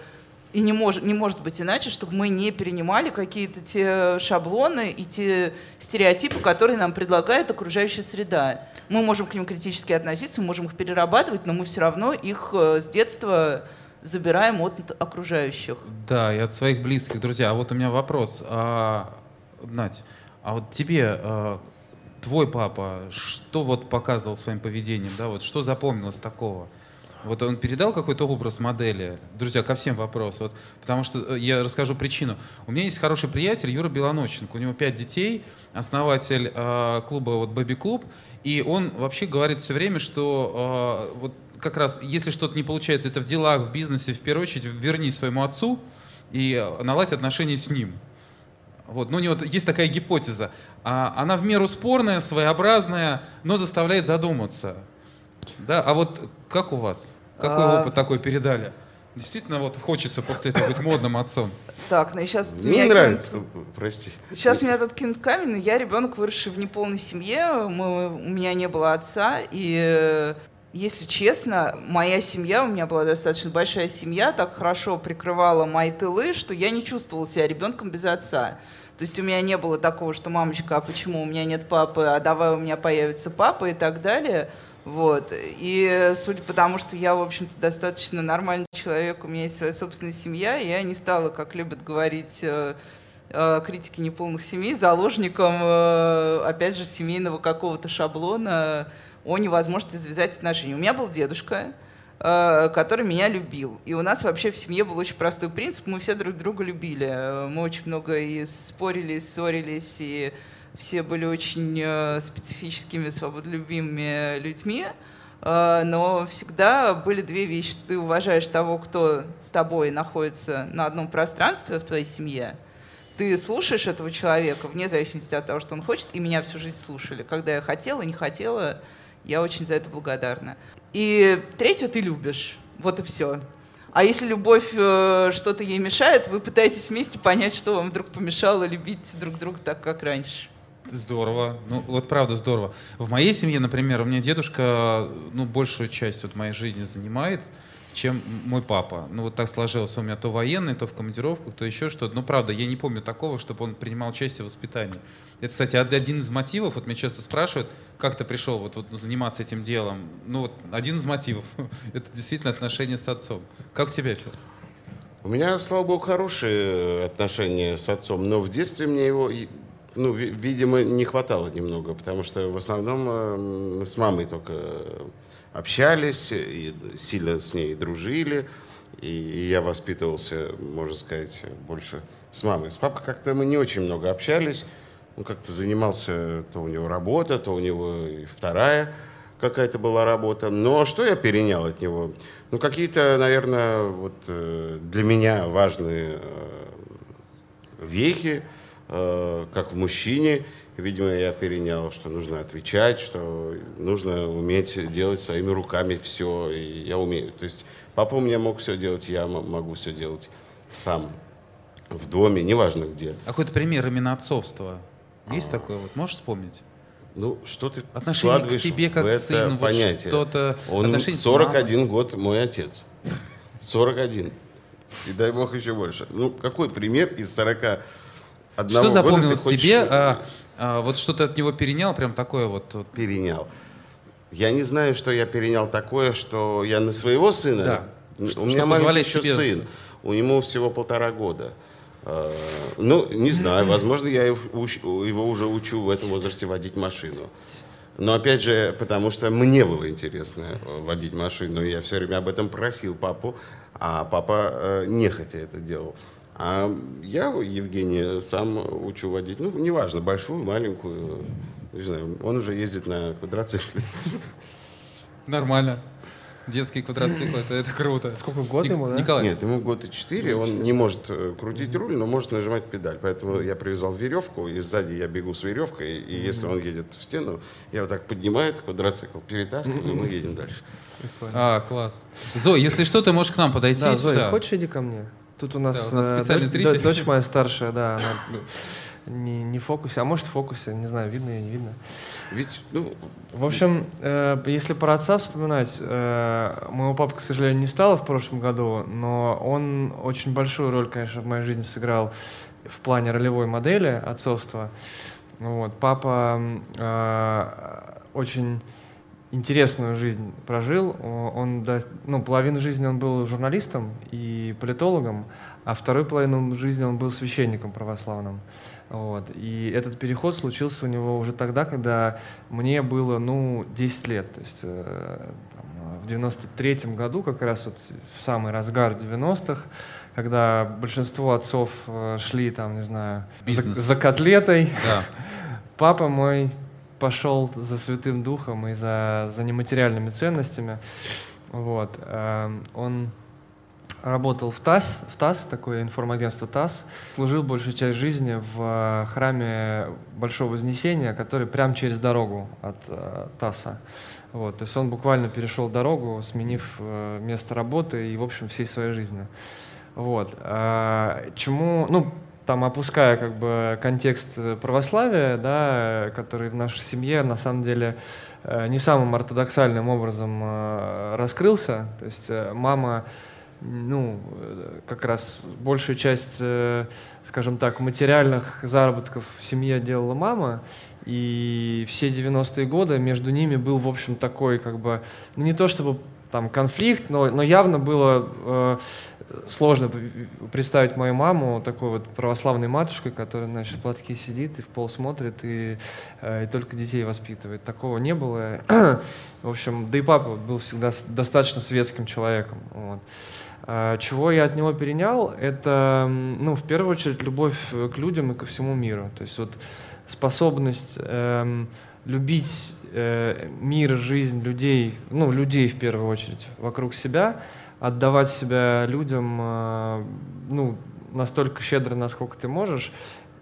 И не, мож, не может быть иначе, чтобы мы не перенимали какие-то те шаблоны и те стереотипы, которые нам предлагает окружающая среда. Мы можем к ним критически относиться, мы можем их перерабатывать, но мы все равно их э, с детства забираем от окружающих. Да, и от своих близких, друзья. А вот у меня вопрос. А, Надь, а вот тебе а, твой папа что вот показывал своим поведением, да, вот что запомнилось такого? Вот он передал какой-то образ модели. Друзья, ко всем вопрос. Вот, потому что э, я расскажу причину. У меня есть хороший приятель Юра Белоноченко. У него пять детей, основатель э, клуба вот Baby Club. И он вообще говорит все время, что э, вот как раз если что-то не получается, это в делах, в бизнесе, в первую очередь, верни своему отцу и наладь отношения с ним. Вот, ну, у него есть такая гипотеза. А, она в меру спорная, своеобразная, но заставляет задуматься. Да, а вот как у вас? Какой А. опыт такой передали? Действительно, вот хочется после этого быть модным отцом. Так, ну и сейчас Мне нравится, прости. Сейчас меня тут кинут камень, но я ребенок, выросший в неполной семье, мы, у меня не было отца, и э, если честно, моя семья, у меня была достаточно большая семья, так хорошо прикрывала мои тылы, что я не чувствовала себя ребенком без отца. То есть у меня не было такого, что мамочка, а почему у меня нет папы, а давай у меня появится папа и так далее. Вот. И судя по тому, что я, в общем-то, достаточно нормальный человек, у меня есть своя собственная семья, я не стала, как любят говорить э, э, критики неполных семей, заложником, э, опять же, семейного какого-то шаблона о невозможности завязать отношения. У меня был дедушка, э, который меня любил. И у нас вообще в семье был очень простой принцип. Мы все друг друга любили. Э, Мы очень много и спорили, и ссорились, и все были очень э, специфическими, свободолюбимыми людьми. Но всегда были две вещи. Ты уважаешь того, кто с тобой находится на одном пространстве в твоей семье. Ты слушаешь этого человека вне зависимости от того, что он хочет, и меня всю жизнь слушали. Когда я хотела, не хотела, я очень за это благодарна. И третье, ты любишь. Вот и все. А если любовь э, что-то ей мешает, вы пытаетесь вместе понять, что вам вдруг помешало любить друг друга так, как раньше. Здорово. Ну, вот правда здорово. В моей семье, например, у меня дедушка, ну, большую часть вот моей жизни занимает, чем мой папа. Ну, вот так сложилось. У меня то военный, то в командировках, то еще что-то. Ну, правда, я не помню такого, чтобы он принимал участие в воспитании. Это, кстати, од- один из мотивов. Вот меня часто спрашивают, как ты пришел вот, вот заниматься этим делом. Ну, вот один из мотивов. Это действительно отношения с отцом. Как у тебя, Фил? У меня, слава богу, хорошие отношения с отцом, но в детстве мне его, ну, ви- видимо, не хватало немного, потому что в основном э, мы с мамой только общались и сильно с ней дружили, и, я воспитывался, можно сказать, больше с мамой. С папой как-то мы не очень много общались, он как-то занимался, то у него работа, то у него и вторая какая-то была работа. Но что я перенял от него? Ну, какие-то, наверное, вот э, для меня важные э, вехи, э, как в мужчине. Видимо, я перенял, что нужно отвечать, что нужно уметь делать своими руками все, и я умею. То есть папа у меня мог все делать, я могу все делать сам в доме, неважно где. А Какой-то пример именно отцовства? Есть такое вот? Можешь вспомнить? Ну, что ты Отношение к тебе как в к это сыну, вот понятие? что-то, Он отношения с 41 год мой отец. 41. И дай бог еще больше. Ну, какой пример из 41 Что года ты запомнилось хочешь, тебе? э, а, а, вот что ты от него перенял, прям такое вот. вот. перенял? Я не знаю, что я перенял такое, что я на своего сына... Да. У что меня маленький еще себе- сын. У него всего полтора года. Э, Ну, не знаю, возможно, я его уже учу в этом возрасте водить машину. Но опять же, потому что мне было интересно э, водить машину, и я все время об этом просил папу, а папа э, нехотя это делал. А я Евгения сам учу водить, ну, неважно, большую, маленькую, не знаю, он уже ездит на квадроцикле. Нормально. Детские квадроциклы, это, это круто. Сколько год Ник- ему, да? Николай, Нет, ему год и четыре, он не может э, крутить руль, но может нажимать педаль. Поэтому я привязал веревку, и сзади я бегу с веревкой, и если он едет в стену, я вот так поднимаю этот квадроцикл, перетаскиваю, и мы едем дальше. Прикольно. а, класс. Зой, если что, ты можешь к нам подойти Да, сюда. Зоя, хочешь иди ко мне? Тут у нас, Да, у нас э, специальный дочь, зритель. дочь- моя старшая, да, она не, не в фокусе, а может в фокусе, не знаю, видно ее, не видно. Ведь, ну, В общем, э, если про отца вспоминать, э, моего папы, к сожалению, не стало в прошлом году, но он очень большую роль, конечно, в моей жизни сыграл в плане ролевой модели отцовства. Вот. Папа э, очень интересную жизнь прожил. Он, ну, половину жизни он был журналистом и политологом, а вторую половину жизни он был священником православным. Вот. И этот переход случился у него уже тогда, когда мне было, ну, 10 лет. То есть э, там, в 93-м году, как раз вот в самый разгар 90-х, когда большинство отцов э, шли там, не знаю, за, за котлетой. Да. Папа мой пошел за Святым Духом и за, за нематериальными ценностями. Вот. Эм, он работал в ТАСС, в ТАСС, такое информагентство ТАСС, служил большую часть жизни в храме Большого Вознесения, который прямо через дорогу от э, ТАССа. Вот, то есть он буквально перешел дорогу, сменив э, место работы и, в общем, всей своей жизни. Вот. А, чему, ну, там опуская как бы контекст православия, да, который в нашей семье на самом деле э, не самым ортодоксальным образом э, раскрылся. То есть э, мама ну, как раз большую часть, скажем так, материальных заработков в семье делала мама, и все 90-е годы между ними был, в общем, такой, как бы, ну, не то чтобы там конфликт, но, но явно было э, сложно представить мою маму такой вот православной матушкой, которая, значит, в платке сидит и в пол смотрит и, э, и только детей воспитывает. Такого не было. в общем, да и папа был всегда достаточно светским человеком. Вот. А, чего я от него перенял, это, ну, в первую очередь, любовь к людям и ко всему миру. То есть вот способность эм, любить э, мир, жизнь людей, ну, людей в первую очередь, вокруг себя, отдавать себя людям, э, ну, настолько щедро, насколько ты можешь,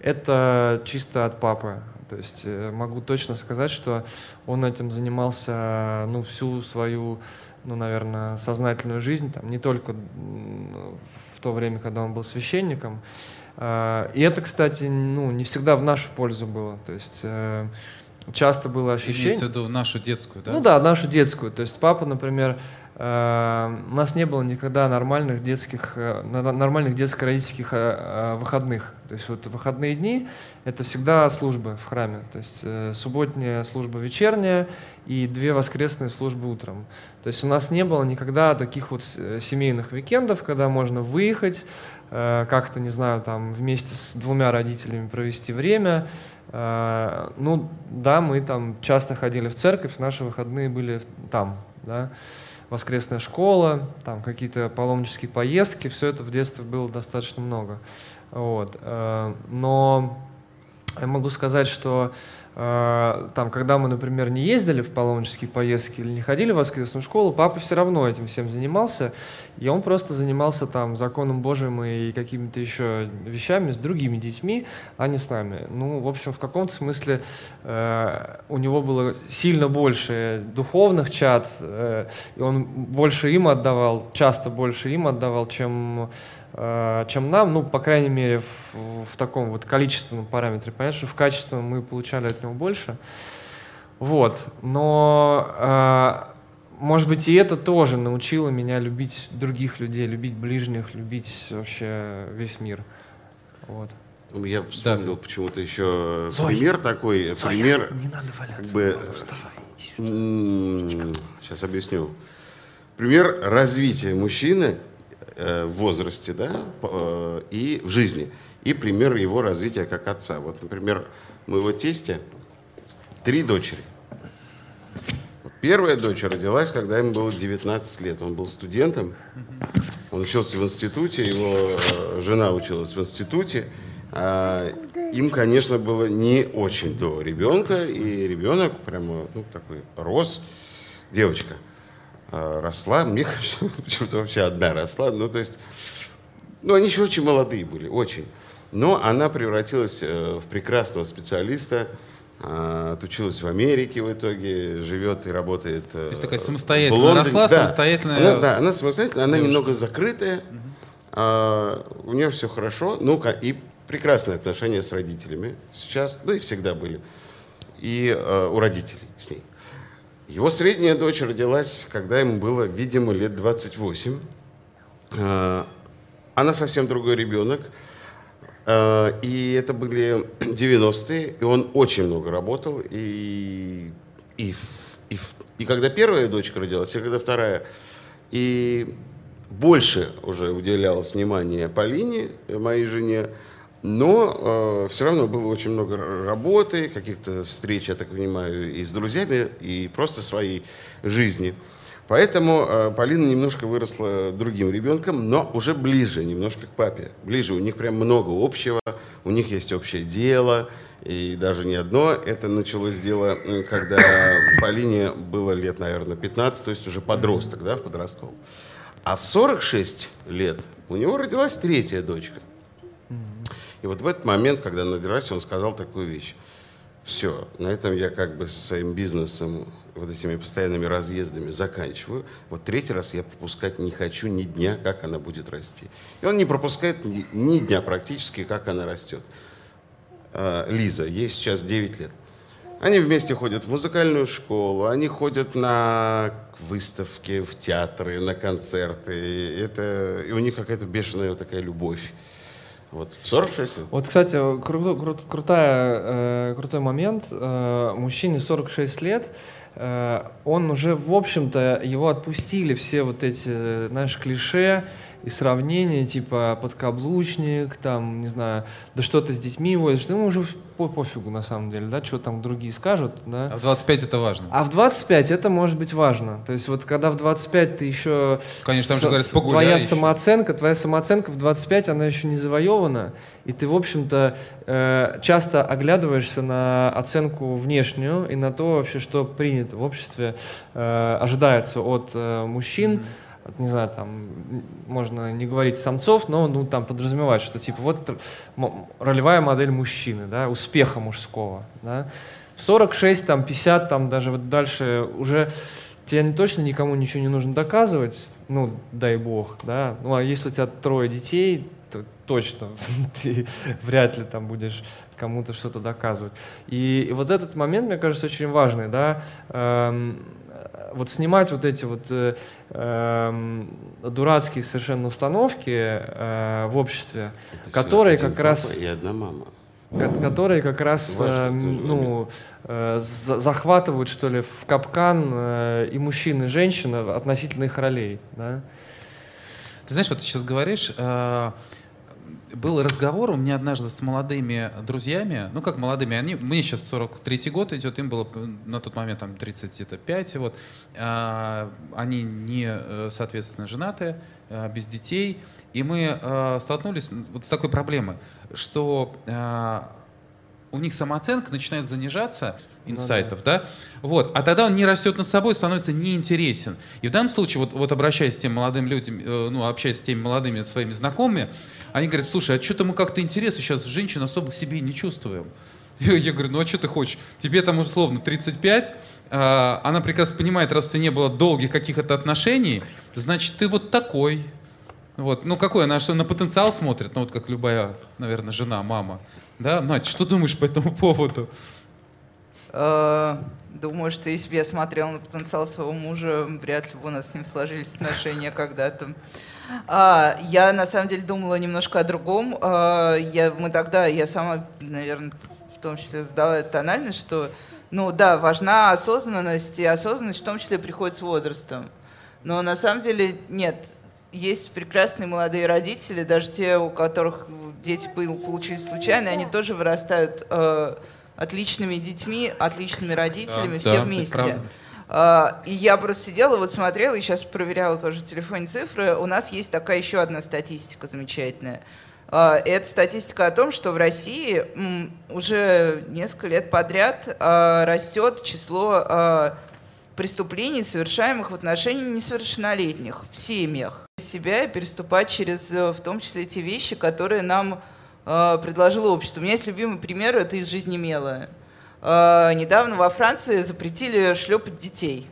это чисто от папы. То есть э, могу точно сказать, что он этим занимался, ну, всю свою, ну, наверное, сознательную жизнь, там, не только в то время, когда он был священником. Э, и это, кстати, ну, не всегда в нашу пользу было. То есть э, часто было ощущение... Имеется в виду нашу детскую, да? Ну да, нашу детскую. То есть папа, например, э, у нас не было никогда нормальных детских, э, нормальных детско-родительских э, выходных. То есть вот выходные дни — это всегда службы в храме. То есть субботняя служба вечерняя и две воскресные службы утром. То есть у нас не было никогда таких вот семейных уикендов, когда можно выехать, как-то, не знаю, там вместе с двумя родителями провести время, ну, да, мы там часто ходили в церковь, наши выходные были там, да, воскресная школа, там какие-то паломнические поездки, все это в детстве было достаточно много. Вот. Э, но я могу сказать, что э, там, когда мы, например, не ездили в паломнические поездки или не ходили в воскресную школу, папа все равно этим всем занимался, и он просто занимался там законом Божьим и какими-то еще вещами с другими детьми, а не с нами. Ну, в общем, в каком-то смысле э, у него было сильно больше духовных чат, э, и он больше им отдавал, часто больше им отдавал, чем чем нам, ну, по крайней мере, в, в таком вот количественном параметре. Понятно, что в качественном мы получали от него больше. Вот. Но, э, может быть, и это тоже научило меня любить других людей, любить ближних, любить вообще весь мир. Вот. Ну, я вспомнил да. почему-то еще Зоя. пример такой. Зоя, пример, не надо валяться. Как бы, Вставай, сейчас объясню. Пример развития мужчины – Э, в возрасте, да, э, и в жизни. И пример его развития как отца. Вот, например, моего тестя три дочери. Первая дочь родилась, когда ему было 19 лет. Он был студентом, он учился в институте, его э, жена училась в институте. А им, конечно, было не очень до ребенка, и ребенок прямо ну, такой рос, девочка – росла, мне почему-то вообще одна росла, ну, то есть, ну, они еще очень молодые были, очень. Но она превратилась э, в прекрасного специалиста, а, отучилась в Америке в итоге, живет и работает э, То есть такая самостоятельная, росла да. самостоятельная она, Да, она самостоятельная, она немного закрытая, угу. а, у нее все хорошо, ну, и прекрасные отношения с родителями сейчас, да и всегда были, и а, у родителей с ней. Его средняя дочь родилась, когда ему было, видимо, лет 28. А, она совсем другой ребенок. А, и это были 90-е, и он очень много работал. И, и, и, и когда первая дочка родилась, и когда вторая. И больше уже уделялось внимания Полине, моей жене, но э, все равно было очень много работы, каких-то встреч, я так понимаю, и с друзьями, и просто своей жизни. Поэтому э, Полина немножко выросла другим ребенком, но уже ближе немножко к папе. Ближе, у них прям много общего, у них есть общее дело, и даже не одно. Это началось дело, когда Полине было лет, наверное, 15, то есть уже подросток, да, в подростковом. А в 46 лет у него родилась третья дочка. И вот в этот момент, когда она родилась, он сказал такую вещь. Все, на этом я как бы со своим бизнесом, вот этими постоянными разъездами заканчиваю. Вот третий раз я пропускать не хочу ни дня, как она будет расти. И он не пропускает ни, ни дня практически, как она растет. А, Лиза, ей сейчас 9 лет. Они вместе ходят в музыкальную школу, они ходят на выставки, в театры, на концерты. Это, и у них какая-то бешеная такая любовь. Вот, 46 лет. Вот, кстати, кру- кру- крутая, э, крутой момент. Э, мужчине 46 лет, э, он уже, в общем-то, его отпустили все вот эти, знаешь, клише, и сравнения, типа подкаблучник, там, не знаю, да что ты с детьми возишь, ну, уже по пофигу на самом деле, да, что там другие скажут, да. А в 25 это важно. А в 25 это может быть важно. То есть вот когда в 25 ты еще... Конечно, там же говорят, погуляй Твоя еще. самооценка, твоя самооценка в 25, она еще не завоевана, и ты, в общем-то, э, часто оглядываешься на оценку внешнюю и на то вообще, что принято в обществе, э, ожидается от э, мужчин, от, не знаю, там, можно не говорить самцов, но, ну, там подразумевать, что, типа, вот ролевая модель мужчины, да, успеха мужского, да. В 46, там, 50, там, даже вот дальше уже тебе точно никому ничего не нужно доказывать, ну, дай бог, да. Ну, а если у тебя трое детей, то точно ты вряд ли там будешь кому-то что-то доказывать. И, и вот этот момент, мне кажется, очень важный, да. Эм, вот снимать вот эти вот э, эм, дурацкие совершенно установки э, в обществе, Это которые как раз И одна мама. ко- которые как раз Важный э, ну, э, за- захватывают, что ли, в капкан э, и мужчин, и женщин относительно их ролей. Да? Ты знаешь, вот ты сейчас говоришь, э, был разговор у меня однажды с молодыми друзьями, ну как молодыми, они, мне сейчас 43 год идет, им было э, на тот момент там 35, вот, А, они не, э, соответственно, женаты, э, без детей, и мы э, столкнулись вот с такой проблемой, что э, у них самооценка начинает занижаться, инсайтов, да. Вот, а тогда он не растет над собой, становится неинтересен. И в данном случае, вот, вот обращаясь к тем молодым людям, э, ну, общаясь с теми молодыми своими знакомыми, они говорят, слушай, а что-то мы как-то интереса сейчас женщин особо к себе не чувствуем. Я, говорю, ну а что ты хочешь? Тебе там условно 35, а, она прекрасно понимает, раз у тебя не было долгих каких-то отношений, значит, ты вот такой. Вот. Ну, какой? Она что, на потенциал смотрит? Ну, вот как любая, наверное, жена, мама. Да? Надь, что думаешь по этому поводу? Думаю, что если бы я смотрел на потенциал своего мужа, вряд ли бы у нас с ним сложились отношения когда-то. А, Я на самом деле думала немножко о другом. А, Я, мы тогда, я сама, наверное, в том числе задала эту тональность, что, ну да, важна осознанность, и осознанность в том числе приходит с возрастом. Но на самом деле нет. Есть прекрасные молодые родители, даже те, у которых дети пол- получились случайно, они тоже вырастают э, отличными детьми, отличными родителями, Да, все да, вместе. А, И я просто сидела, вот смотрела, и сейчас проверяла тоже в телефоне цифры. У нас есть такая еще одна статистика замечательная. А, Это статистика о том, что в России уже несколько лет подряд а, растет число преступлений, совершаемых в отношении несовершеннолетних в семьях. Себя и переступать через, э, в том числе, те вещи, которые нам предложило общество. У меня есть любимый пример, это из жизни Мела. Э, недавно во Франции запретили шлепать детей.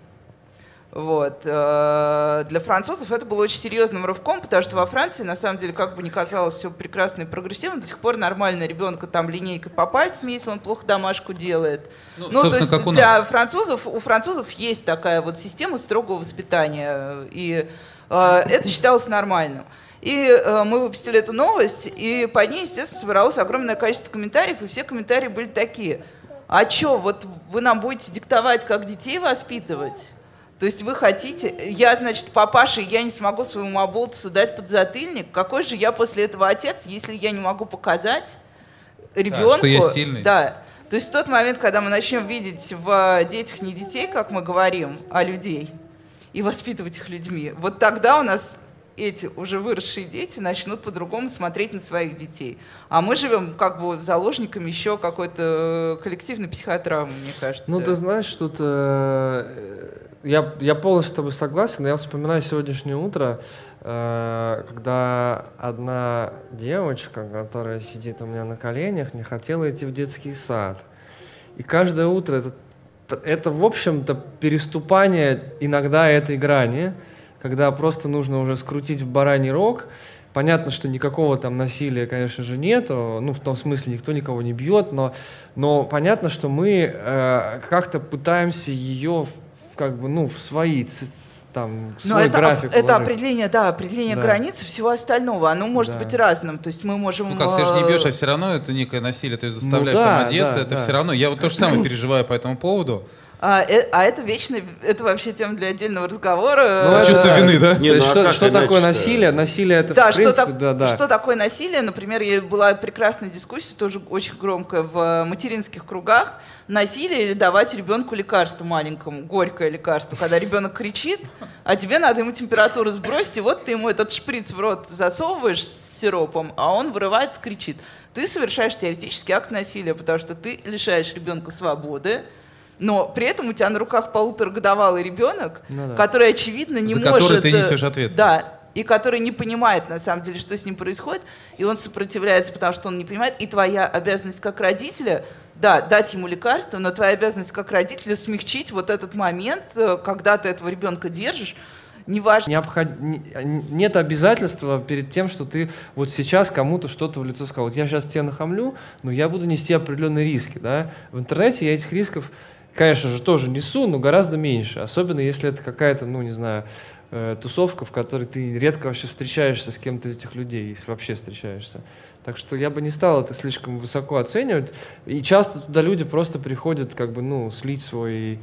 Вот. э, Для французов это было очень серьезным рывком, потому что во Франции, на самом деле, как бы ни казалось все прекрасно и прогрессивно, до сих пор нормально ребенка там линейкой по пальцам, если он плохо домашку делает. Ну, Ну, то есть как у для нас. французов, у французов есть такая вот система строгого воспитания, и э, это считалось нормальным. И э, мы выпустили эту новость, и под ней, естественно, собралось огромное количество комментариев, и все комментарии были такие. А что, вот вы нам будете диктовать, как детей воспитывать? То есть вы хотите, я, значит, папаша, я не смогу своему оболтусу дать подзатыльник, какой же я после этого отец, если я не могу показать ребенку... что я сильный. Да. То есть в тот момент, когда мы начнем видеть в детях не детей, как мы говорим, а людей, и воспитывать их людьми. Вот тогда у нас эти уже выросшие дети начнут по-другому смотреть на своих детей. А мы живем как бы заложниками еще какой-то коллективной психотравмы, мне кажется. Ну, ты знаешь, тут э, я, я полностью с тобой согласен. Я вспоминаю сегодняшнее утро, э, когда одна девочка, которая сидит у меня на коленях, не хотела идти в детский сад. И каждое утро это, это в общем-то, переступание иногда этой грани, когда просто нужно уже скрутить в бараний рог. Понятно, что никакого там насилия, конечно же, нету, ну, в том смысле, никто никого не бьет, но, но понятно, что мы э, как-то пытаемся ее в, как бы, ну, в свои там, Но это, график это определение, да, определение да. границы всего остального. Оно может да. быть разным. То есть мы можем... Ну как, ты же не бьешь, а все равно это некое насилие. Ты заставляешь ну, да, там одеться, да, это да. все равно. Я вот то же самое переживаю по этому поводу. А, э, а это вечно, это вообще тема для отдельного разговора. Ну, это, чувство вины, да? Не, ну, а что, что такое насилие? Насилие это да, в принципе, что, так, да, да. что такое насилие? Например, была прекрасная дискуссия, тоже очень громкая, в материнских кругах. Насилие или давать ребенку лекарство маленькому, горькое лекарство, когда ребенок кричит, а тебе надо ему температуру сбросить, и вот ты ему этот шприц в рот засовываешь с сиропом, а он вырывается, кричит. Ты совершаешь теоретический акт насилия, потому что ты лишаешь ребенка свободы, но при этом у тебя на руках полуторагодовалый ребенок, ну, да. который, очевидно, не За может... который ты несешь ответственность. Да, и который не понимает, на самом деле, что с ним происходит, и он сопротивляется, потому что он не понимает, и твоя обязанность как родителя, да, дать ему лекарство, но твоя обязанность как родителя смягчить вот этот момент, э, когда ты этого ребенка держишь, неважно. Необход... Нет обязательства перед тем, что ты вот сейчас кому-то что-то в лицо сказал. Вот я сейчас тебе нахамлю, но я буду нести определенные риски. Да? В интернете я этих рисков конечно же, тоже несу, но гораздо меньше. Особенно если это какая-то, ну, не знаю, э, тусовка, в которой ты редко вообще встречаешься с кем-то из этих людей, если вообще встречаешься. Так что я бы не стал это слишком высоко оценивать. И часто туда люди просто приходят, как бы, ну, слить свой...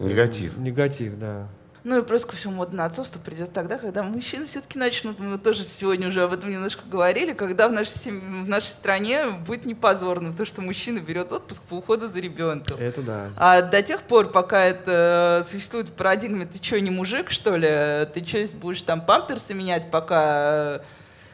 Негатив. Негатив, да. Ну и плюс ко всему модное отцовство придет тогда, когда мужчины все-таки начнут, мы тоже сегодня уже об этом немножко говорили, когда в нашей, семье, в нашей стране будет не позорно то, что мужчина берет отпуск по уходу за ребенком. Это да. А до тех пор, пока это существует в парадигме, ты что, не мужик, что ли? Ты что, будешь там памперсы менять, пока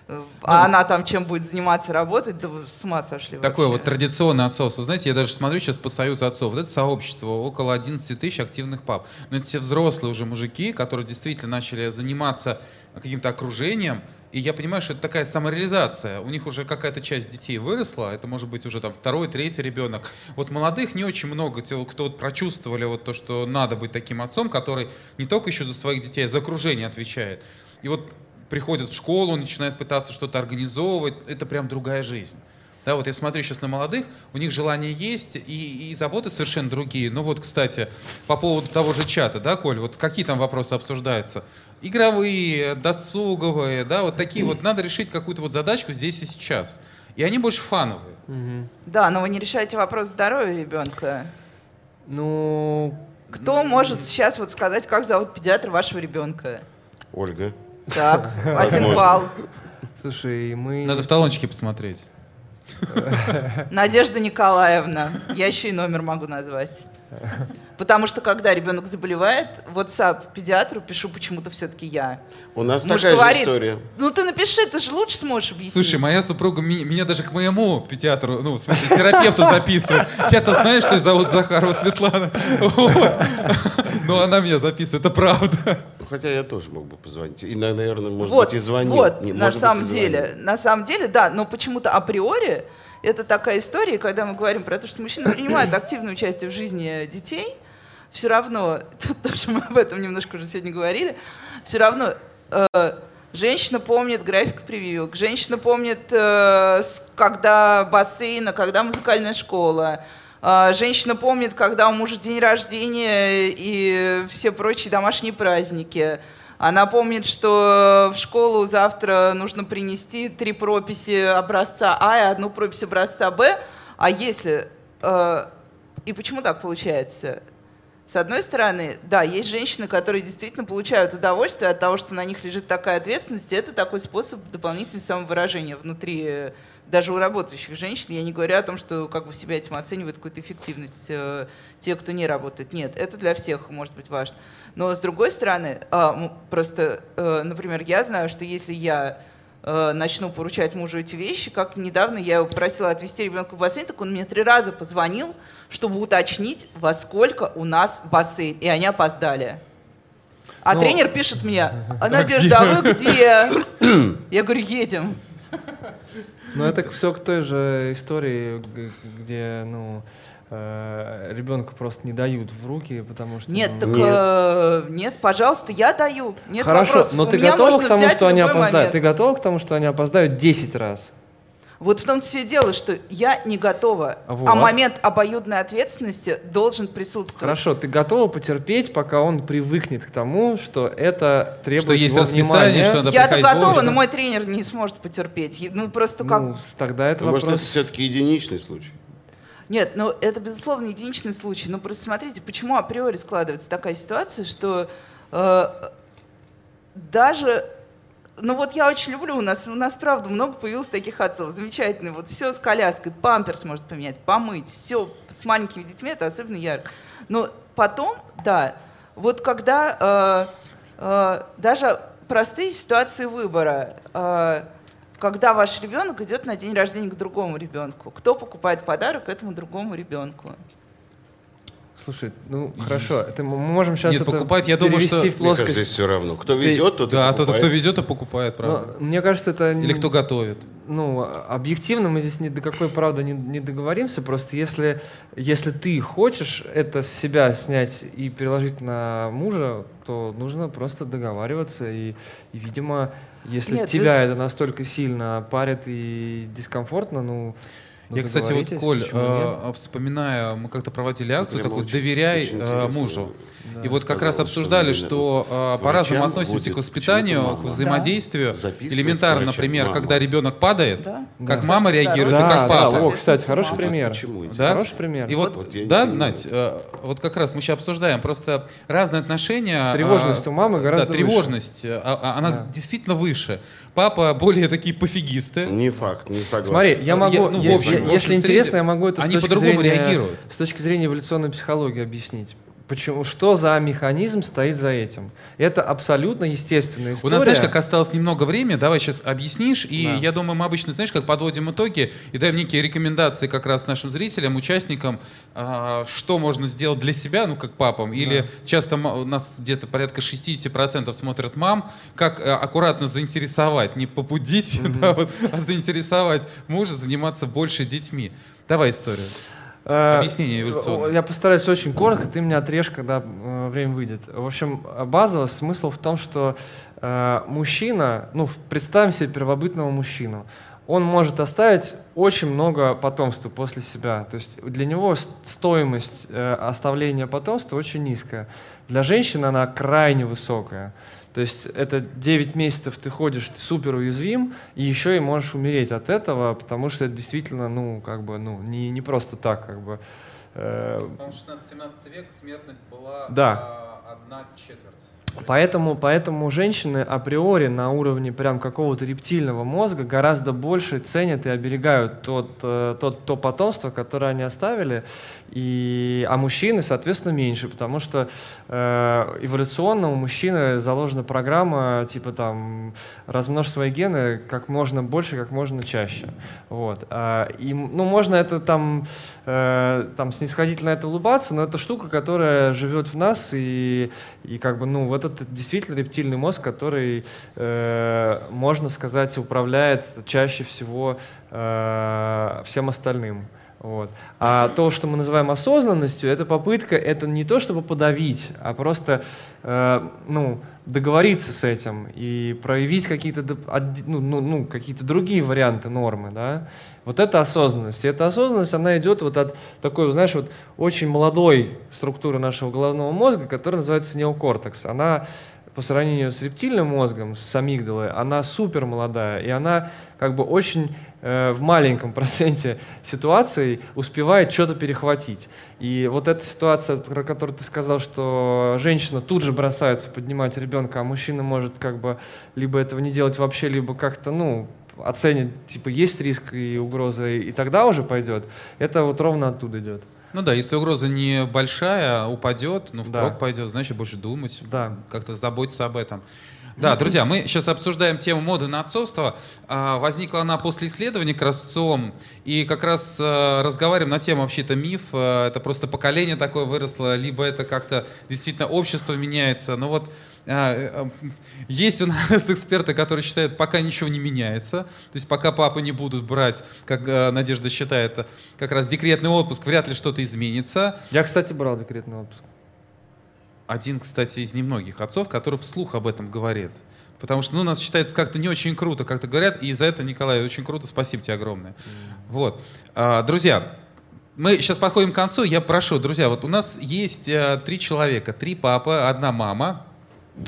а ну, она там чем будет заниматься, работать, да вы с ума сошли Такое вообще. вот традиционное отцовство. Знаете, я даже смотрю сейчас по Союзу отцов. Вот это сообщество, около 11 тысяч активных пап. Но это все взрослые уже мужики, которые действительно начали заниматься каким-то окружением, и я понимаю, что это такая самореализация. У них уже какая-то часть детей выросла, это может быть уже там второй, третий ребенок. Вот молодых не очень много, кто вот прочувствовали вот то, что надо быть таким отцом, который не только еще за своих детей, а за окружение отвечает. И вот приходят в школу, начинают пытаться что-то организовывать, это прям другая жизнь. Да, вот я смотрю сейчас на молодых, у них желание есть, и, и заботы совершенно другие. Ну вот, кстати, по поводу того же чата, да, Коль, вот какие там вопросы обсуждаются? Игровые, досуговые, да, вот такие вот. Надо решить какую-то вот задачку здесь и сейчас. И они больше фановые. Угу. Да, но вы не решаете вопрос здоровья ребенка. Ну... Кто может сейчас вот сказать, как зовут педиатр вашего ребенка? Ольга. Так, один балл. Слушай, мы... Надо в талончике посмотреть. Надежда Николаевна. Я еще и номер могу назвать. Потому что когда ребенок заболевает, WhatsApp педиатру пишу почему-то все-таки я. У нас Муж такая говорит, же история. Ну ты напиши, ты же лучше сможешь объяснить. Слушай, моя супруга меня, меня даже к моему педиатру, ну, в смысле, терапевту записывает. Я-то знаю, что ее зовут Захарова Светлана. Вот. Но она меня записывает, это правда. Хотя я тоже мог бы позвонить. И, наверное, может вот, быть, и звонил. Вот, Не, на самом деле, на самом деле, да, но почему-то априори это такая история, когда мы говорим про то, что мужчины принимают активное участие в жизни детей, все равно, тоже мы об этом немножко уже сегодня говорили, все равно э, женщина помнит график прививок, женщина помнит, э, когда бассейн, а когда музыкальная школа, э, женщина помнит, когда у мужа день рождения и все прочие домашние праздники. Она помнит, что в школу завтра нужно принести три прописи образца А и одну пропись образца Б. А если... Э, и почему так получается? С одной стороны, да, есть женщины, которые действительно получают удовольствие от того, что на них лежит такая ответственность, и это такой способ дополнительного самовыражения внутри даже у работающих женщин. Я не говорю о том, что как бы себя этим оценивают какую-то эффективность э, те, кто не работает. Нет, это для всех может быть важно. Но с другой стороны, э, просто, э, например, я знаю, что если я э, начну поручать мужу эти вещи, как недавно я его просила отвезти ребенка в бассейн, так он мне три раза позвонил, чтобы уточнить, во сколько у нас бассейн, и они опоздали. А Ну, тренер пишет мне, а Надежда, а вы где? Я говорю, едем. Но это все к той же истории, где, ну, ребенку просто не дают в руки, потому что... Нет, ну, так Нет. э, нет, пожалуйста, я даю. Нет Хорошо, вопросов. но ты готова к тому, что они опоздают? момент. Ты готова к тому, что они опоздают 10 раз? Вот в том все и дело, что я не готова, Вот. а момент обоюдной ответственности должен присутствовать. Хорошо, ты готова потерпеть, пока он привыкнет к тому, что это требует Что есть его внимания? что надо Я-то приходить готова, вовремя. но мой тренер не сможет потерпеть. Ну просто как... Ну, тогда это Ну, Может, вопрос... это все-таки единичный случай? Нет, ну это безусловно единичный случай. Но просто смотрите, почему априори складывается такая ситуация, что э, даже ну вот я очень люблю, у нас, у нас правда много появилось таких отцов, замечательно, вот все с коляской, памперс может поменять, помыть, все с маленькими детьми, это особенно ярко. Но потом, да, вот когда э, э, даже простые ситуации выбора, э, когда ваш ребенок идет на день рождения к другому ребенку, кто покупает подарок этому другому ребенку? Слушай, ну хорошо, это мы можем сейчас Нет, это покупать, я думаю, что- в Мне кажется, плоскость. здесь все равно. Кто Ты- везет, тот и Да, тот, кто везет, и покупает, правда. Но мне кажется, это... Или кто готовит. Ну, объективно мы здесь ни до какой правды не, не договоримся. Просто если, если ты хочешь это с себя снять и переложить на мужа, то нужно просто договариваться. И, и видимо, если Нет, тебя без- это настолько сильно парит и дискомфортно, ну, ну, Я, кстати, вот, Коль, э, вспоминая, мы как-то проводили акцию такую «Доверяй э, мужу». И вот как раз обсуждали, что э, врачам по-разному относимся к воспитанию, к взаимодействию. Элементарно, врачам например, мама. когда ребенок падает, Да. как Да. мама реагирует, да, и как да, папа. о, кстати, хороший пример. Да? Хороший пример. И вот, я да. Надь, э, вот как раз мы сейчас обсуждаем, просто разные отношения. Тревожность а, у мамы гораздо Да, выше. тревожность, э, а- а она Да. действительно выше. Папа более такие пофигисты. Не факт, не согласен. Смотри, я Я- могу, ну, в общем, е- в общем, если среди- интересно, я могу это с они точки по-другому зрения- реагируют. С точки зрения эволюционной психологии объяснить. Почему, что за механизм стоит за этим? Это абсолютно естественная У история. нас, знаешь, как осталось немного времени, давай сейчас объяснишь, и Да. я думаю, мы обычно, знаешь, как подводим итоги и даем некие рекомендации как раз нашим зрителям, участникам, а, что можно сделать для себя, ну, как папам, или часто ма- у нас где-то порядка 60% смотрят мам, как э, аккуратно заинтересовать, не побудить, да, вот, а заинтересовать мужа заниматься больше детьми. Давай историю. Э, Объяснение эволюционное. Я постараюсь очень коротко, ты меня отрежь, когда э, время выйдет. В общем, базово смысл в том, что э, мужчина, ну, представим себе первобытного мужчину, он может оставить очень много потомства после себя. То есть для него стоимость оставления потомства очень низкая. Для женщины она крайне высокая. То есть это 9 месяцев ты ходишь, ты супер уязвим, и еще и можешь умереть от этого, потому что это действительно, ну, как бы, ну, не, не просто так, как бы. Э, По-моему, 16-17 век смертность была Да. одна четверть. Поэтому, поэтому женщины априори на уровне прям какого-то рептильного мозга гораздо больше ценят и оберегают тот, э, тот, то потомство, которое они оставили, и, а мужчины, соответственно, меньше, потому что э, эволюционно у мужчины заложена программа типа там размножь свои гены как можно больше, как можно чаще. Вот. А, и, ну, можно это там, э, там снисходительно это улыбаться, но это штука, которая живет в нас, и, и как бы, ну, вот это действительно рептильный мозг, который, э, можно сказать, управляет чаще всего э, всем остальным. Вот. А то, что мы называем осознанностью, это попытка, это не то, чтобы подавить, а просто э, ну, договориться с этим и проявить какие-то ну, ну, ну, какие-то другие варианты нормы. Да? Вот это осознанность. И эта осознанность, она идет вот от такой, знаешь, вот очень молодой структуры нашего головного мозга, которая называется неокортекс. Она по сравнению с рептильным мозгом, с амигдалой, она супер молодая, и она как бы очень э, в маленьком проценте ситуаций успевает что-то перехватить. И вот эта ситуация, про которую ты сказал, что женщина тут же бросается поднимать ребенка, а мужчина может как бы либо этого не делать вообще, либо как-то, ну, оценит, типа, есть риск и угроза, и тогда уже пойдет. Это вот ровно оттуда идет. Ну да, если угроза не большая, упадет, ну впрок Да. пойдет, значит больше думать, Да. как-то заботиться об этом. Да, друзья, мы сейчас обсуждаем тему моды на отцовство. А, Возникла она после исследования к отцом, и как раз а, разговариваем на тему вообще это миф, а, это просто поколение такое выросло, либо это как-то действительно общество меняется. Но вот есть у нас эксперты, которые считают, пока ничего не меняется, то есть пока папы не будут брать, как а, Надежда считает, как раз декретный отпуск, вряд ли что-то изменится. Я, кстати, брал декретный отпуск. Один, кстати, из немногих отцов, который вслух об этом говорит. Потому что, ну, у нас считается как-то не очень круто, как-то говорят, и за это, Николай, очень круто, спасибо тебе огромное. Вот. А, друзья, мы сейчас подходим к концу, я прошу, друзья, вот у нас есть э, три человека, три папы, одна мама.